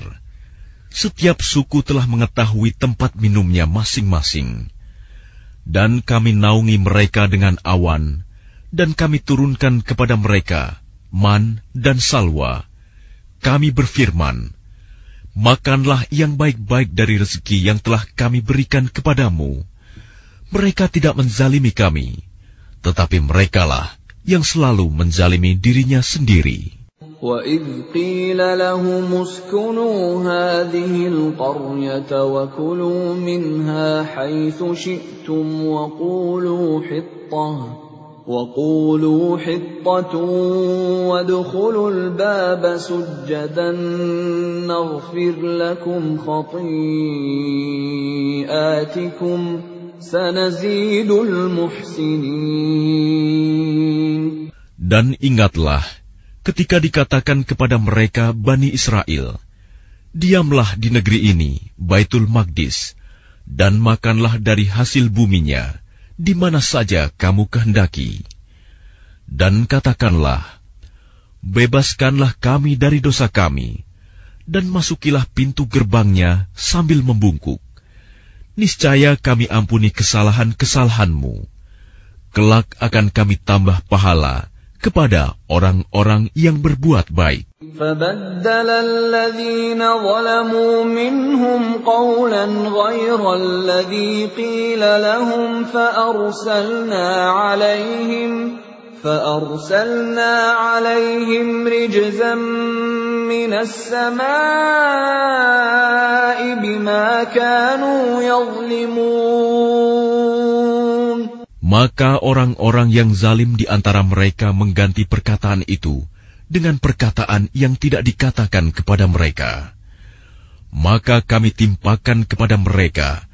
Setiap suku telah mengetahui tempat minumnya masing-masing. Dan kami naungi mereka dengan awan, dan kami turunkan kepada mereka man dan salwa. Kami berfirman, Makanlah yang baik-baik dari rezeki yang telah kami berikan kepadamu. Mereka tidak menzalimi kami, tetapi merekalah yang selalu menzalimi dirinya sendiri. وَإِذْ قِيلَ لَهُمُ اسْكُنُوا هَٰذِهِ الْقَرْيَةَ وَكُلُوا مِنْهَا حَيْثُ شِئْتُمْ وَقُولُوا حِطَّةٌ وَقُولُوا حِطَّةٌ وَادْخُلُوا الْبَابَ سُجَّدًا نَّغْفِرْ لَكُمْ خَطِيئَاتِكُمْ سَنَزِيدُ الْمُحْسِنِينَ Dan ingatlah ketika dikatakan kepada mereka Bani Israel, Diamlah di negeri ini, Baitul Magdis, dan makanlah dari hasil buminya, di mana saja kamu kehendaki. Dan katakanlah, Bebaskanlah kami dari dosa kami, dan masukilah pintu gerbangnya sambil membungkuk. Niscaya kami ampuni kesalahan-kesalahanmu. Kelak akan kami tambah pahala kepada orang-orang yang berbuat baik. فبدل الذين ظلموا منهم قولا غير الذي قيل لهم فأرسلنا عليهم فأرسلنا عليهم رجزا من السماء بما كانوا يظلمون Maka orang-orang yang zalim di antara mereka mengganti perkataan itu dengan perkataan yang tidak dikatakan kepada mereka. Maka kami timpakan kepada mereka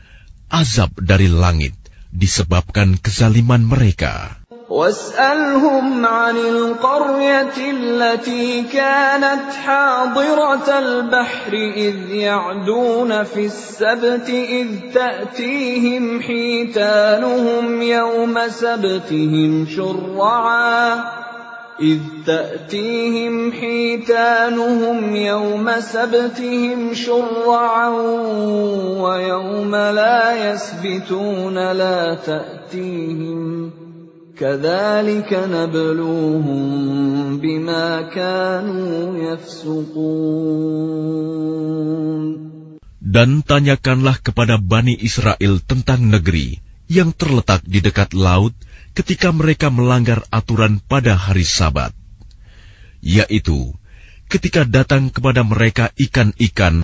azab dari langit disebabkan kezaliman mereka. واسألهم عن القرية التي كانت حاضرة البحر إذ يعدون في السبت إذ تأتيهم حيتانهم يوم سبتهم شرعا. إذ تأتيهم حيتانهم يوم سبتهم شرعا ويوم لا يسبتون لا تأتيهم Dan tanyakanlah kepada Bani Israel tentang negeri yang terletak di dekat laut ketika mereka melanggar aturan pada hari Sabat, yaitu ketika datang kepada mereka ikan-ikan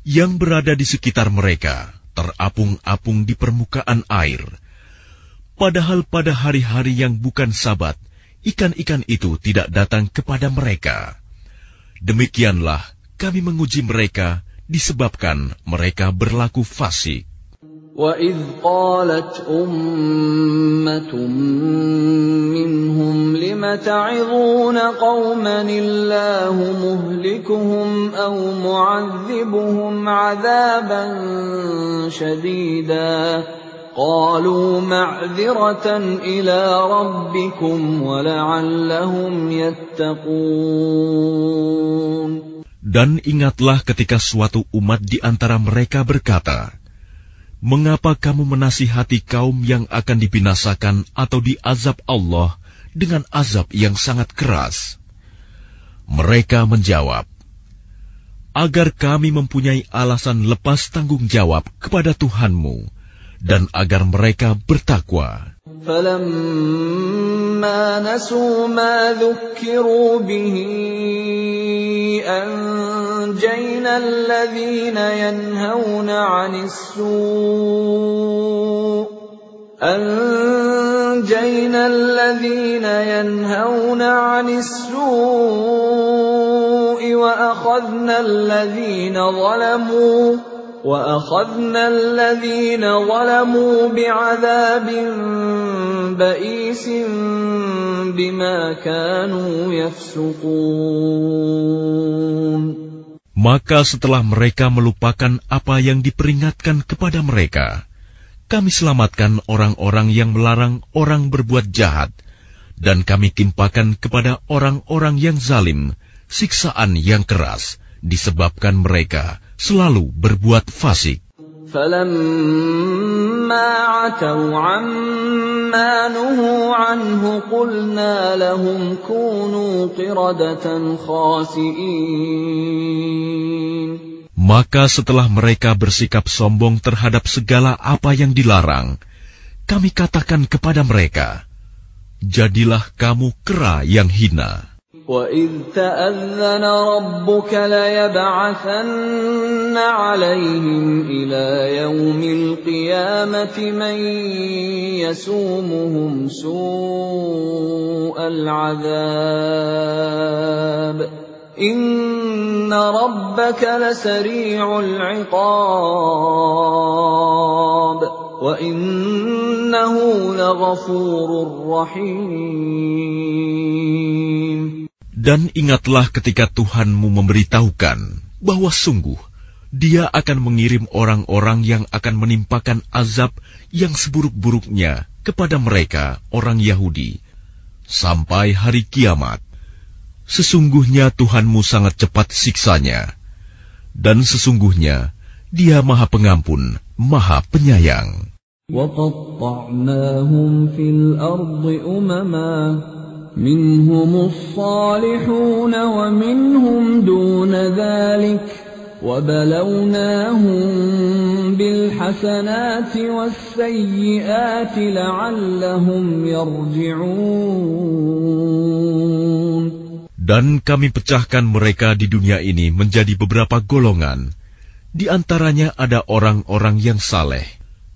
yang berada di sekitar mereka, terapung-apung di permukaan air. Padahal pada hari-hari yang bukan Sabat, ikan-ikan itu tidak datang kepada mereka. Demikianlah kami menguji mereka disebabkan mereka berlaku fasik. وَإِذْ قَالَتْ أُمَّةٌ مِّنْهُمْ لِمَ تَعِظُونَ قَوْمًا اللَّهُ مُهْلِكُهُمْ أَوْ مُعَذِّبُهُمْ عَذَابًا شَدِيدًا قَالُوا مَعْذِرَةً إِلَىٰ رَبِّكُمْ وَلَعَلَّهُمْ يَتَّقُونَ Dan ingatlah ketika suatu umat di antara mereka berkata, Mengapa kamu menasihati kaum yang akan dibinasakan atau diazab Allah dengan azab yang sangat keras? Mereka menjawab, Agar kami mempunyai alasan lepas tanggung jawab kepada Tuhanmu, dan agar mereka bertakwa. فلما نسوا ما ذكروا به أنجينا الذين ينهون عن السوء أنجينا الذين ينهون عن السوء وأخذنا الذين ظلموا واخذنا الذين ظلموا بعذاب بئيس بما كانوا يفسقون Maka setelah mereka melupakan apa yang diperingatkan kepada mereka, kami selamatkan orang-orang yang melarang orang berbuat jahat, dan kami timpakan kepada orang-orang yang zalim siksaan yang keras disebabkan mereka selalu berbuat fasik. Maka setelah mereka bersikap sombong terhadap segala apa yang dilarang, kami katakan kepada mereka, Jadilah kamu kera yang hina. وَإِذْ تَأَذَّنَ رَبُّكَ لَيَبْعَثَنَّ عَلَيْهِمْ إِلَى يَوْمِ الْقِيَامَةِ مَن يَسُومُهُمْ سُوءَ الْعَذَابِ إِنَّ رَبَّكَ لَسَرِيعُ الْعِقَابِ وَإِنَّهُ لَغَفُورٌ رَّحِيمٌ Dan ingatlah ketika Tuhanmu memberitahukan bahwa sungguh Dia akan mengirim orang-orang yang akan menimpakan azab yang seburuk-buruknya kepada mereka, orang Yahudi, sampai hari kiamat. Sesungguhnya Tuhanmu sangat cepat siksanya, dan sesungguhnya Dia Maha Pengampun, Maha Penyayang. وَقَطَّعْنَاهُمْ فِي الْأَرْضِ أُمَمًا منهم الصالحون ومنهم دون ذلك وبلوناهم بالحسنات والسيئات لعلهم يرجعون Dan kami pecahkan mereka di dunia ini menjadi beberapa golongan. Di antaranya ada orang-orang yang saleh,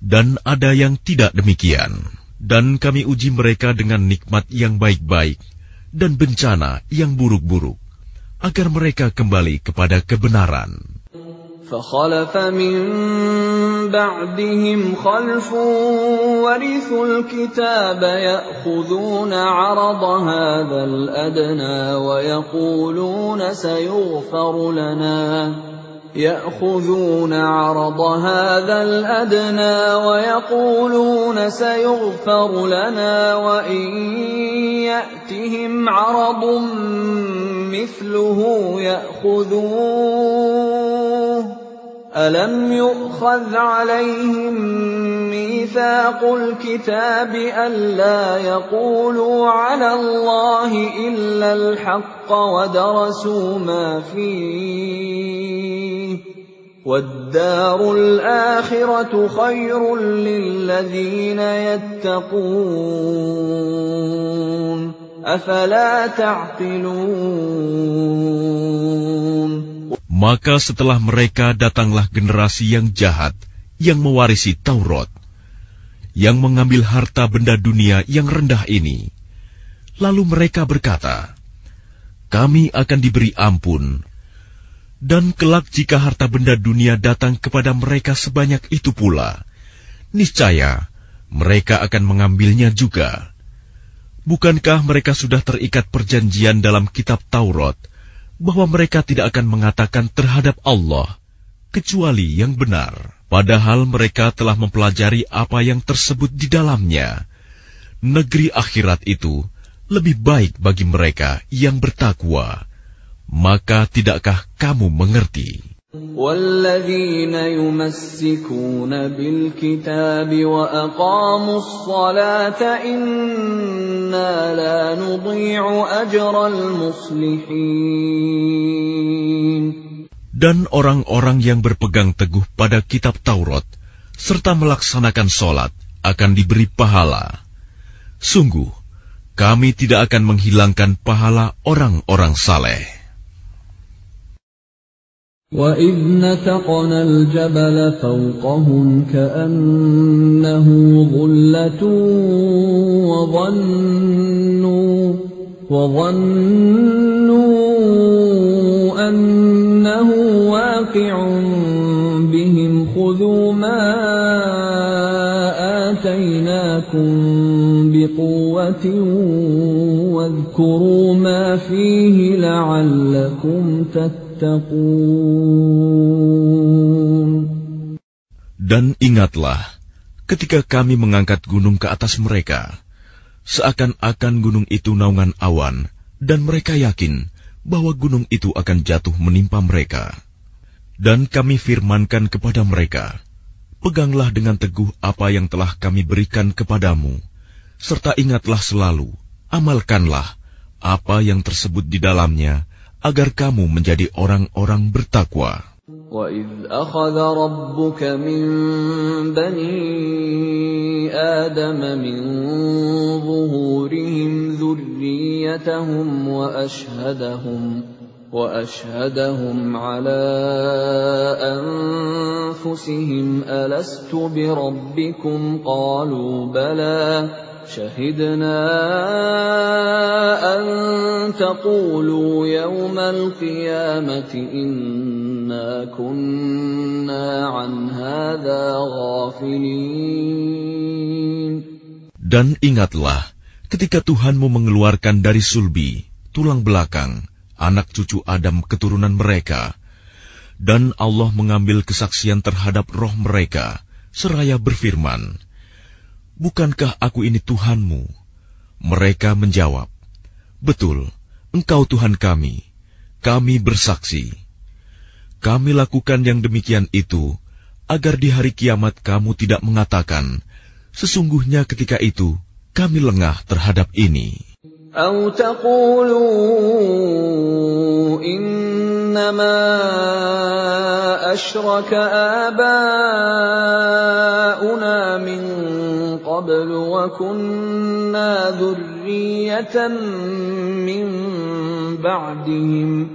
dan ada yang tidak demikian dan kami uji mereka dengan nikmat yang baik-baik dan bencana yang buruk-buruk, agar mereka kembali kepada kebenaran. فخلف من بعدهم خلف ورثوا الكتاب يأخذون عرض هذا الأدنى ويقولون سيغفر لنا يأخذون عرض هذا الأدنى ويقولون سيغفر لنا وإن يأتهم عرض مثله يأخذوه. الم يؤخذ عليهم ميثاق الكتاب الا يقولوا على الله الا الحق ودرسوا ما فيه والدار الاخره خير للذين يتقون افلا تعقلون Maka setelah mereka datanglah generasi yang jahat yang mewarisi Taurat, yang mengambil harta benda dunia yang rendah ini. Lalu mereka berkata, "Kami akan diberi ampun." Dan kelak jika harta benda dunia datang kepada mereka sebanyak itu pula, niscaya mereka akan mengambilnya juga. Bukankah mereka sudah terikat perjanjian dalam kitab Taurat bahwa mereka tidak akan mengatakan terhadap Allah kecuali yang benar, padahal mereka telah mempelajari apa yang tersebut di dalamnya. Negeri akhirat itu lebih baik bagi mereka yang bertakwa. Maka tidakkah kamu mengerti? والذين يمسكون بالكتاب واقاموا الصلاه انا لا نضيع اجر المصلحين Dan orang-orang yang berpegang teguh pada kitab Taurat, serta melaksanakan sholat akan diberi pahala. Sungguh, kami tidak akan menghilangkan pahala orang-orang saleh. وَإِذْ نَتَقْنَا الْجَبَلَ فَوْقَهُمْ كَأَنَّهُ ظُلَّةٌ وَظَنُّوا وَظَنُّوا أَنَّهُ واقع بهم خذوا ما آتيناكم بقوة واذكروا ما فيه لعلكم تتقون Dan ingatlah, ketika kami mengangkat gunung ke atas mereka, seakan-akan gunung itu naungan awan, dan mereka yakin bahwa gunung itu akan jatuh menimpa mereka. Dan kami firmankan kepada mereka, Peganglah dengan teguh apa yang telah kami berikan kepadamu, serta ingatlah selalu, amalkanlah apa yang tersebut di dalamnya, agar kamu menjadi orang-orang bertakwa. وَإِذْ أَخَذَ رَبُّكَ مِنْ بَنِي آدَمَ مِنْ ظُهُورِهِمْ ذُرِّيَّتَهُمْ وَأَشْهَدَهُمْ وَأَشْهَدَهُمْ عَلَى أَنفُسِهِمْ أَلَسْتُ بِرَبِّكُمْ قَالُوا بَلَى شَهِدْنَا أَن تَقُولُوا يَوْمَ الْقِيَامَةِ إِنَّا كُنَّا عَنْ هَذَا غَافِلِينَ Dan ingatlah ketika Tuhanmu mengeluarkan dari sulbi, tulang belakang, anak cucu Adam keturunan mereka, dan Allah mengambil kesaksian terhadap roh mereka, seraya berfirman, Bukankah aku ini Tuhanmu? Mereka menjawab, Betul, engkau Tuhan kami, kami bersaksi. Kami lakukan yang demikian itu, agar di hari kiamat kamu tidak mengatakan, Sesungguhnya ketika itu, kami lengah terhadap ini. أَوْ تَقُولُوا إِنَّمَا أَشْرَكَ آبَاؤُنَا مِن قَبْلُ وَكُنَّا ذُرِّيَّةً مِّن بَعْدِهِمْ ۖ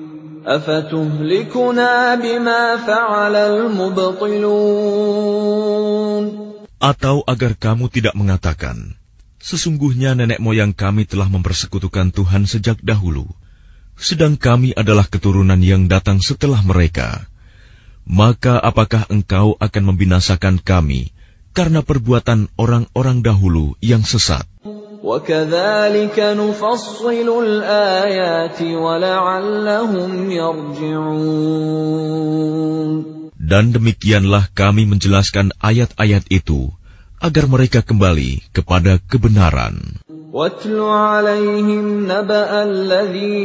أَفَتُهْلِكُنَا بِمَا فَعَلَ الْمُبْطِلُونَ Atau agar kamu tidak mengatakan, Sesungguhnya nenek moyang kami telah mempersekutukan Tuhan sejak dahulu, sedang kami adalah keturunan yang datang setelah mereka. Maka apakah engkau akan membinasakan kami karena perbuatan orang-orang dahulu yang sesat? وَكَذَلِكَ نُفَصِّلُ الْآيَاتِ وَلَعَلَّهُمْ يَرْجِعُونَ Dan demikianlah kami menjelaskan ayat-ayat itu, agar mereka kembali kepada kebenaran. وَاتْلُ عَلَيْهِمْ نَبَأَ الَّذِي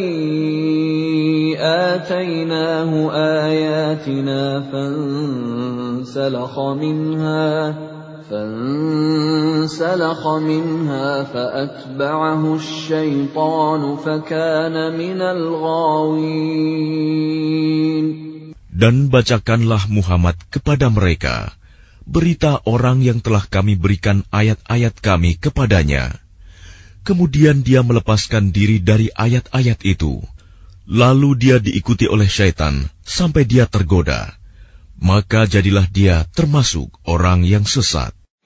آتَيْنَاهُ آيَاتِنَا فَانسَلَخَ مِنْهَا فانسلخ منها فأتبعه الشيطان فكان من الغاوين Dan bacakanlah Muhammad kepada mereka berita orang yang telah kami berikan ayat-ayat kami kepadanya. Kemudian dia melepaskan diri dari ayat-ayat itu. Lalu dia diikuti oleh syaitan sampai dia tergoda. Maka jadilah dia termasuk orang yang sesat.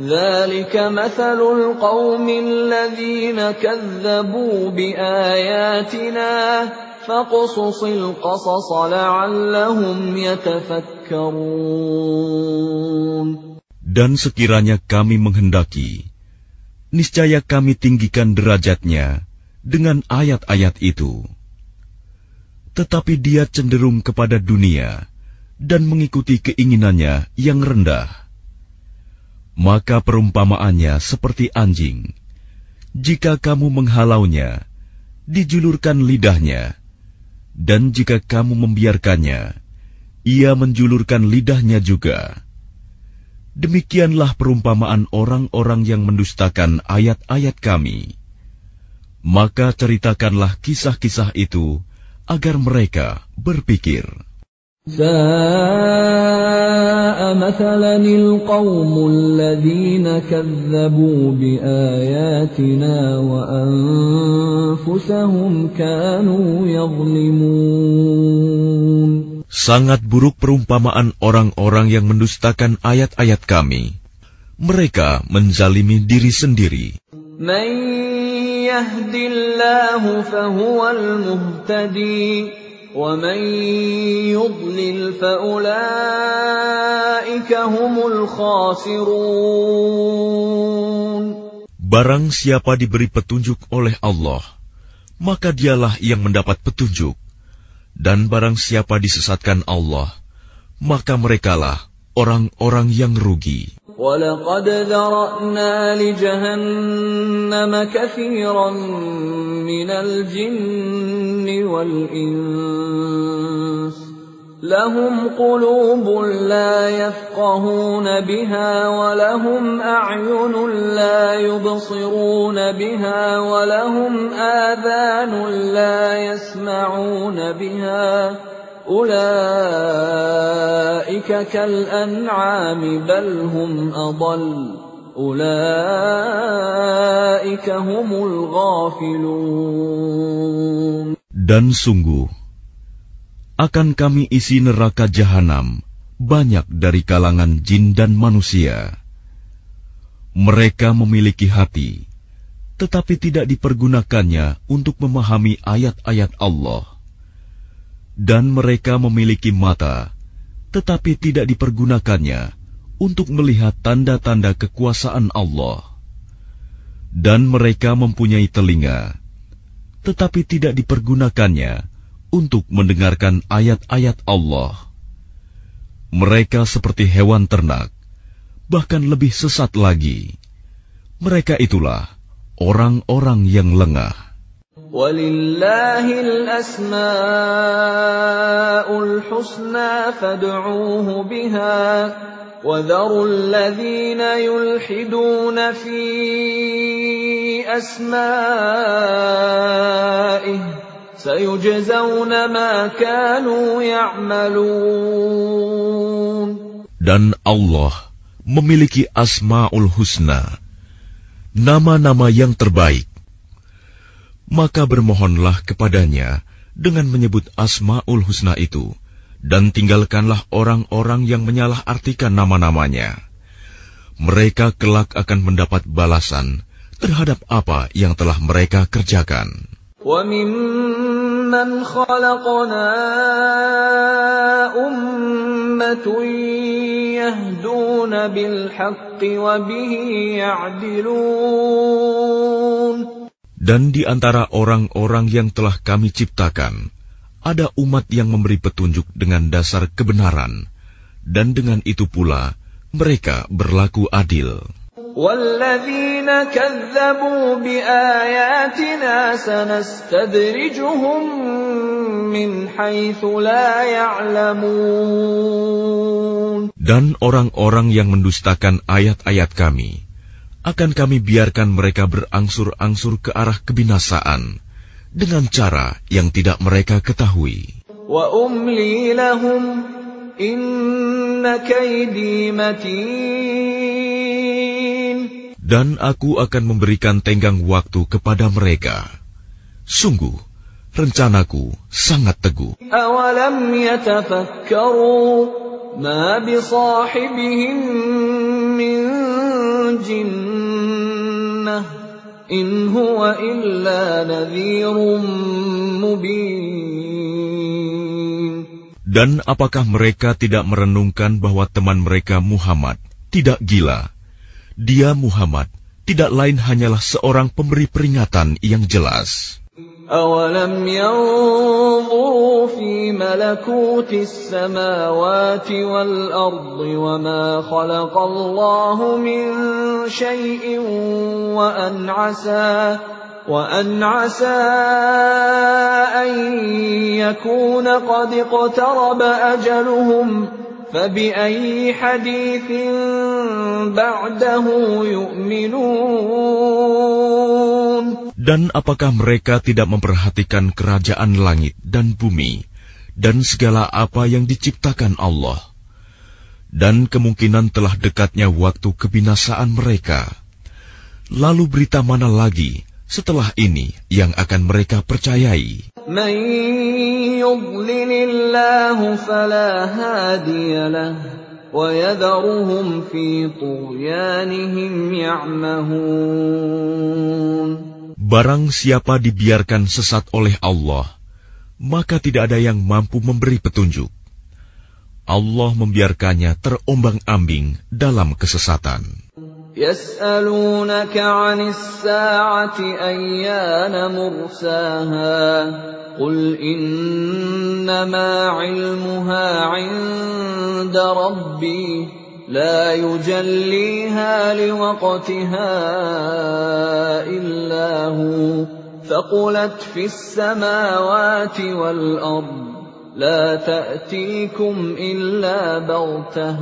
ذلك مثل القوم الذين كذبوا بآياتنا فاقصص القصص لعلهم يتفكرون Dan sekiranya kami menghendaki, niscaya kami tinggikan derajatnya dengan ayat-ayat itu. Tetapi dia cenderung kepada dunia dan mengikuti keinginannya yang rendah. Maka perumpamaannya seperti anjing. Jika kamu menghalaunya, dijulurkan lidahnya, dan jika kamu membiarkannya, ia menjulurkan lidahnya juga. Demikianlah perumpamaan orang-orang yang mendustakan ayat-ayat kami. Maka ceritakanlah kisah-kisah itu agar mereka berpikir. ساء مثلا القوم الذين كذبوا بآياتنا وأنفسهم كانوا يظلمون Sangat buruk perumpamaan orang-orang yang mendustakan ayat-ayat kami. Mereka menzalimi diri sendiri. من يهد الله فهو المهتدي ومن يضلل فأولئك هم الخاسرون Barang siapa diberi petunjuk oleh Allah, maka dialah yang mendapat petunjuk. Dan barang siapa disesatkan Allah, maka merekalah orang-orang yang rugi. ولقد ذرأنا لجهنم كثيرا من الجن والإنس لهم قلوب لا يفقهون بها ولهم أعين لا يبصرون بها ولهم آذان لا يسمعون بها Dan sungguh, akan kami isi neraka jahanam banyak dari kalangan jin dan manusia. Mereka memiliki hati, tetapi tidak dipergunakannya untuk memahami ayat-ayat Allah dan mereka memiliki mata, tetapi tidak dipergunakannya untuk melihat tanda-tanda kekuasaan Allah. Dan mereka mempunyai telinga, tetapi tidak dipergunakannya untuk mendengarkan ayat-ayat Allah. Mereka seperti hewan ternak, bahkan lebih sesat lagi. Mereka itulah orang-orang yang lengah. ولله الأسماء الحسنى فادعوه بها وذروا الذين يلحدون في أسمائه سيجزون ما كانوا يعملون Dan Allah memiliki Asma'ul Husna, nama-nama yang terbaik. maka bermohonlah kepadanya dengan menyebut Asma'ul Husna itu, dan tinggalkanlah orang-orang yang menyalah-artikan nama-namanya. Mereka kelak akan mendapat balasan terhadap apa yang telah mereka kerjakan. وَمِمَّنْ خَلَقْنَا أُمَّةٌ يَهْدُونَ بِالْحَقِّ وَبِهِ يَعْدِلُونَ dan di antara orang-orang yang telah kami ciptakan, ada umat yang memberi petunjuk dengan dasar kebenaran, dan dengan itu pula mereka berlaku adil. Dan orang-orang yang mendustakan ayat-ayat kami, akan kami biarkan mereka berangsur-angsur ke arah kebinasaan dengan cara yang tidak mereka ketahui. Dan aku akan memberikan tenggang waktu kepada mereka. Sungguh, rencanaku sangat teguh. Awalam yatafakkaru ma bisahibihim min jinnah in huwa illa nadhirum mubin. Dan apakah mereka tidak merenungkan bahwa teman mereka Muhammad tidak gila? Dia Muhammad tidak lain hanyalah seorang pemberi peringatan yang jelas. أَوَلَمْ يَنظُرُوا فِي مَلَكُوتِ السَّمَاوَاتِ وَالْأَرْضِ وَمَا خَلَقَ اللَّهُ مِن شَيْءٍ وَأَنْ عَسَىٰ وأن عسى أن يكون قد اقترب أجلهم فبأي حديث بعده يؤمنون Dan apakah mereka tidak memperhatikan kerajaan langit dan bumi dan segala apa yang diciptakan Allah? Dan kemungkinan telah dekatnya waktu kebinasaan mereka. Lalu berita mana lagi setelah ini yang akan mereka percayai? من يضلل الله فلا هادي له ويذرهم في طغيانهم يعمهون Barang siapa dibiarkan sesat oleh Allah, maka tidak ada yang mampu memberi petunjuk. Allah membiarkannya terombang-ambing dalam kesesatan. يسألونك عن الساعة أيان مرساها قل إنما علمها عند ربي لا يجليها لوقتها إلا هو. ثقلت في السماوات والأرض لا تأتيكم إلا بغتة.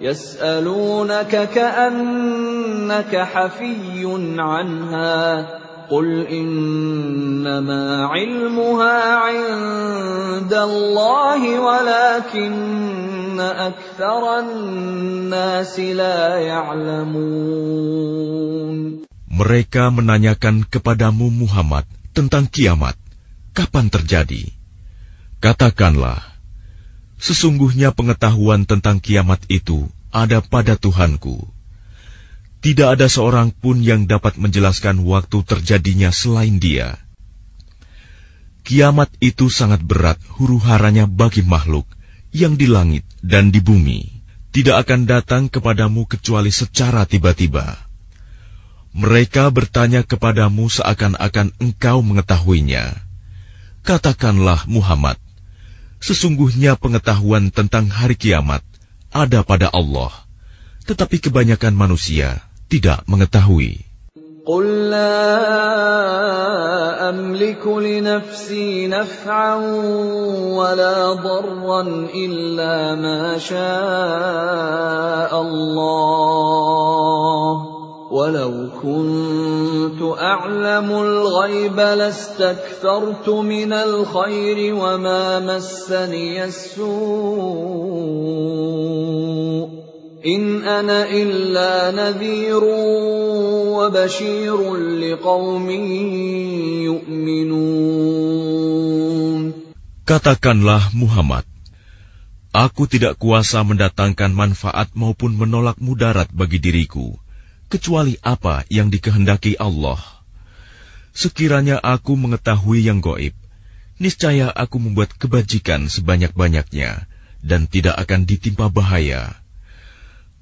يسألونك كأنك حفي عنها. قل إنما علمها عند الله ولكن أكثر الناس لا يعلمون Mereka menanyakan kepadamu Muhammad tentang kiamat, kapan terjadi? Katakanlah, sesungguhnya pengetahuan tentang kiamat itu ada pada Tuhanku. Tidak ada seorang pun yang dapat menjelaskan waktu terjadinya selain Dia. Kiamat itu sangat berat huru-haranya bagi makhluk yang di langit dan di bumi. Tidak akan datang kepadamu kecuali secara tiba-tiba. Mereka bertanya kepadamu seakan-akan engkau mengetahuinya. Katakanlah Muhammad, sesungguhnya pengetahuan tentang hari kiamat ada pada Allah, tetapi kebanyakan manusia tidak mengetahui. قل لا أملك لنفسي نفعا ولا ضرا إلا ما شاء الله ولو كنت أعلم الغيب لاستكثرت من الخير وما مسني السوء إن أنا إلا نذير وبشير لقوم يؤمنون. Katakanlah Muhammad, Aku tidak kuasa mendatangkan manfaat maupun menolak mudarat bagi diriku, kecuali apa yang dikehendaki Allah. Sekiranya aku mengetahui yang goib, niscaya aku membuat kebajikan sebanyak-banyaknya dan tidak akan ditimpa bahaya.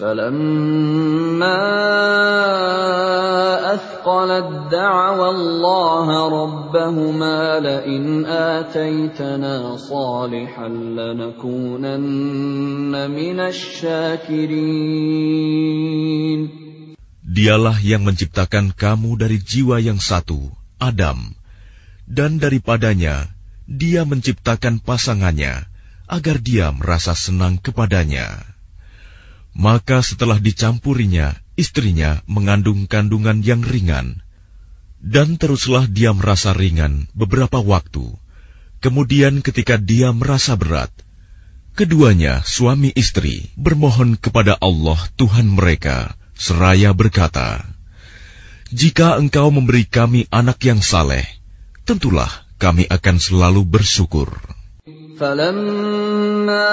فلما أثقلت دعوا الله ربهما لئن آتيتنا صالحا لنكونن من الشاكرين Dialah yang menciptakan kamu dari jiwa yang satu, Adam, dan daripadanya Dia menciptakan pasangannya agar dia merasa senang kepadanya. Maka setelah dicampurinya, istrinya mengandung kandungan yang ringan, dan teruslah dia merasa ringan beberapa waktu. Kemudian ketika dia merasa berat, keduanya suami istri bermohon kepada Allah Tuhan mereka, seraya berkata, Jika engkau memberi kami anak yang saleh, tentulah kami akan selalu bersyukur. فلما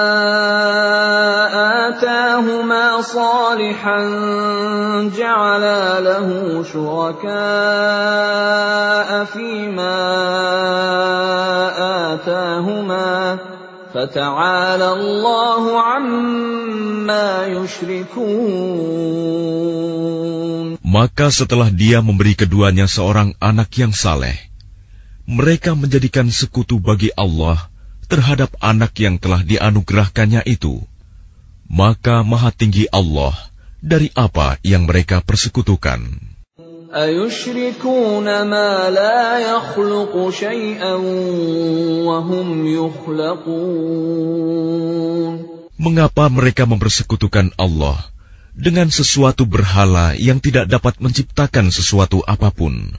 آتاهما صالحا جعلا له شركاء فيما آتاهما فتعالى الله عما يشركون Maka setelah dia memberi keduanya seorang anak yang saleh, mereka menjadikan sekutu bagi Allah terhadap anak yang telah dianugerahkannya itu, maka Maha Tinggi Allah dari apa yang mereka persekutukan. Mengapa mereka mempersekutukan Allah dengan sesuatu berhala yang tidak dapat menciptakan sesuatu apa pun,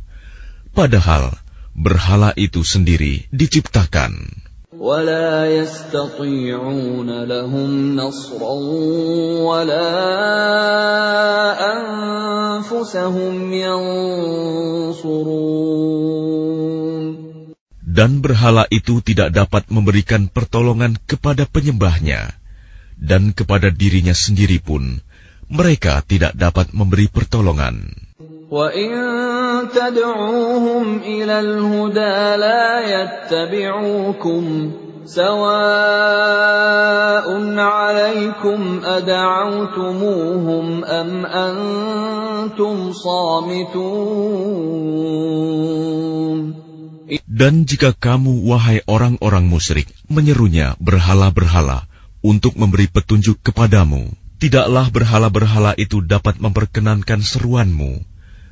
padahal berhala itu sendiri diciptakan? ولا يستطيعون لهم نصرا ولا أنفسهم ينصرون Dan berhala itu tidak dapat memberikan pertolongan kepada penyembahnya, dan kepada dirinya sendiri pun mereka tidak dapat memberi pertolongan. وَإِن تَدْعُوهُمْ إِلَى الْهُدَى لَا يَتَّبِعُوكُمْ سَوَاءٌ عَلَيْكُمْ أَدَعَوْتُمُوهُمْ أَمْ أَنْتُمْ صَامِتُونَ Dan jika kamu, wahai orang-orang musyrik, menyerunya berhala-berhala untuk memberi petunjuk kepadamu, tidaklah berhala-berhala itu dapat memperkenankan seruanmu.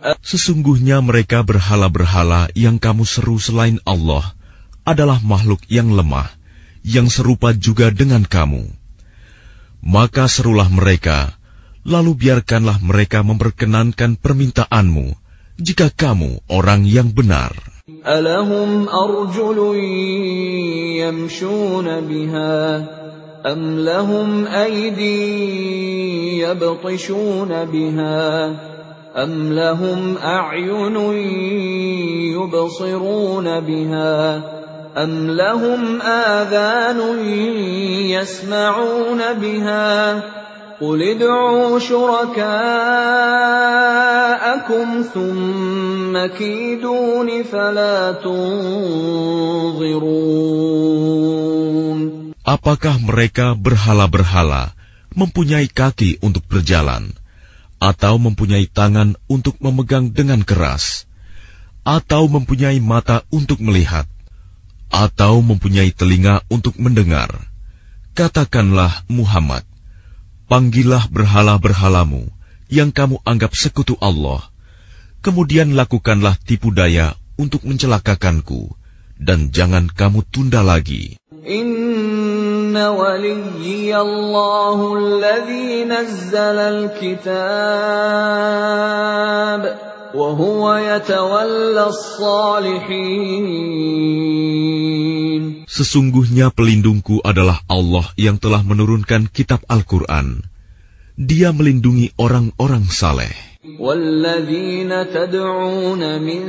Sesungguhnya mereka berhala-berhala yang kamu seru selain Allah adalah makhluk yang lemah, yang serupa juga dengan kamu. Maka serulah mereka, lalu biarkanlah mereka memperkenankan permintaanmu jika kamu orang yang benar. Alahum arjulun yamshuna biha am lahum yabtishuna biha أَمْ لَهُمْ أَعْيُنٌ يُبْصِرُونَ بِهَا أَمْ لَهُمْ آذَانٌ يَسْمَعُونَ بِهَا قُلِ ادْعُوا شُرَكَاءَكُمْ ثُمَّ كِيدُونِ فَلَا تُنظِرُونَ Apakah mereka berhala-berhala mempunyai kaki untuk berjalan, Atau mempunyai tangan untuk memegang dengan keras, atau mempunyai mata untuk melihat, atau mempunyai telinga untuk mendengar? Katakanlah Muhammad, panggillah berhala-berhalamu yang kamu anggap sekutu Allah, kemudian lakukanlah tipu daya untuk mencelakakanku, dan jangan kamu tunda lagi. إن وليي الله الذي نزل الكتاب وهو يتولى الصالحين Sesungguhnya pelindungku adalah Allah yang telah menurunkan kitab Al-Quran. Dia melindungi orang-orang saleh. والذين تدعون من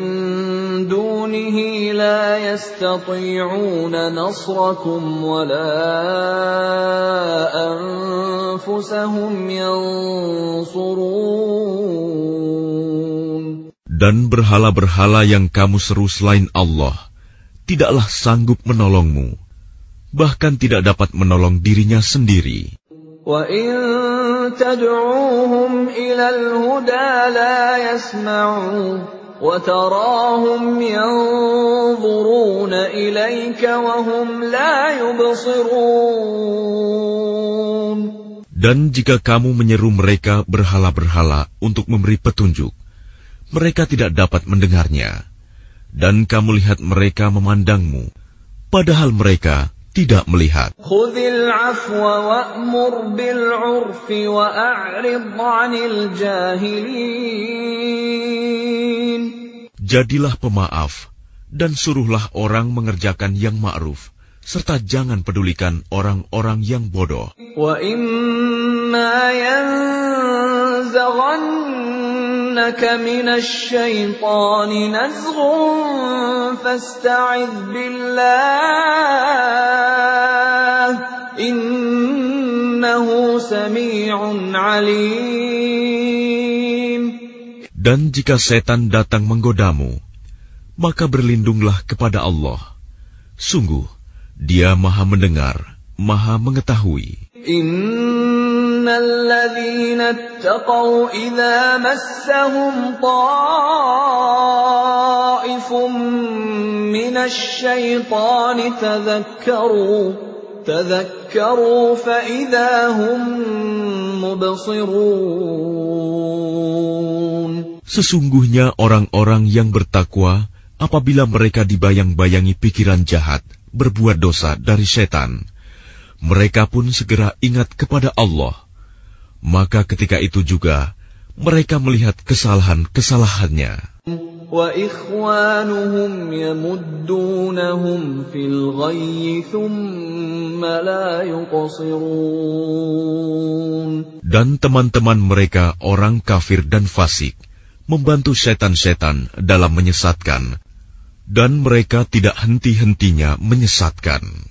دونه لا يستطيعون نصركم ولا أنفسهم ينصرون Dan berhala-berhala yang kamu seru selain Allah tidaklah sanggup menolongmu, bahkan tidak dapat menolong dirinya sendiri. وَإِن تَدْعُوهُمْ إِلَى الْهُدَى لَا يَسْمَعُوا وَتَرَاهُمْ يَنظُرُونَ إِلَيْكَ وَهُمْ لَا يُبْصِرُونَ Dan jika kamu menyeru mereka berhala-berhala untuk memberi petunjuk, mereka tidak dapat mendengarnya. Dan kamu lihat mereka memandangmu, padahal mereka tidak melihat. Jadilah pemaaf dan suruhlah orang mengerjakan yang ma'ruf serta jangan pedulikan orang-orang yang bodoh. Wa imma yanzaghan ينزغنك من الشيطان نزغ فاستعذ بالله إنه سميع عليم Dan jika setan datang menggodamu, maka berlindunglah kepada Allah. Sungguh, Dia Maha Mendengar, Maha Mengetahui. إن الذين اتقوا إذا مسهم طائف من الشيطان تذكروا تذكروا فإذا هم مبصرون Sesungguhnya orang-orang yang bertakwa apabila mereka dibayang-bayangi pikiran jahat, berbuat dosa dari setan, mereka pun segera ingat kepada Allah. Maka ketika itu juga mereka melihat kesalahan-kesalahannya. Dan teman-teman mereka orang kafir dan fasik membantu setan-setan dalam menyesatkan dan mereka tidak henti-hentinya menyesatkan.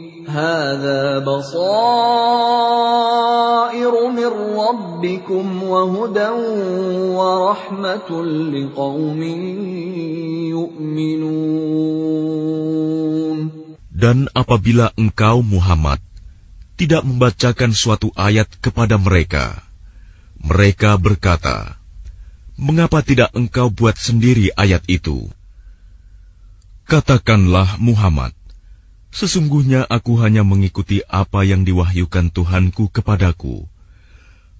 هذا بصائر من ربكم وهدى ورحمة لقوم يؤمنون Dan apabila engkau Muhammad tidak membacakan suatu ayat kepada mereka, mereka berkata, "Mengapa tidak engkau buat sendiri ayat itu?" Katakanlah Muhammad, Sesungguhnya aku hanya mengikuti apa yang diwahyukan Tuhanku kepadaku.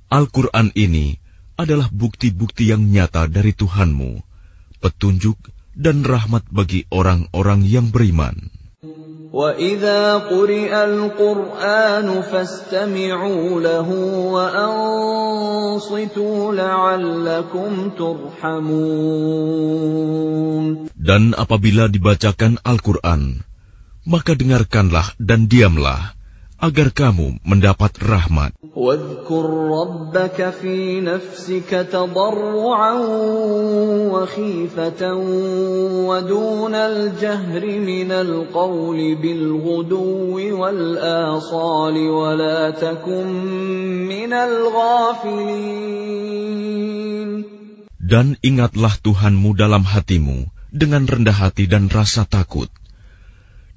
Al-Quran ini adalah bukti-bukti yang nyata dari Tuhanmu, petunjuk dan rahmat bagi orang-orang yang beriman. وَإِذَا قُرِئَ الْقُرْآنُ فَاسْتَمِعُوا لَهُ وَأَنصِتُوا لَعَلَّكُمْ تُرْحَمُونَ Dan apabila dibacakan Al-Quran, maka dengarkanlah dan diamlah, agar kamu mendapat rahmat. واذكر ربك في نفسك تضرعا وخيفة ودون الجهر من القول بالغدو والآصال ولا تكن من الغافلين Dan ingatlah Tuhanmu dalam hatimu dengan rendah hati dan rasa takut,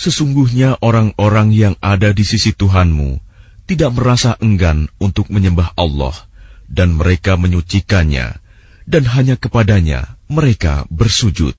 Sesungguhnya orang-orang yang ada di sisi Tuhanmu tidak merasa enggan untuk menyembah Allah, dan mereka menyucikannya, dan hanya kepadanya mereka bersujud.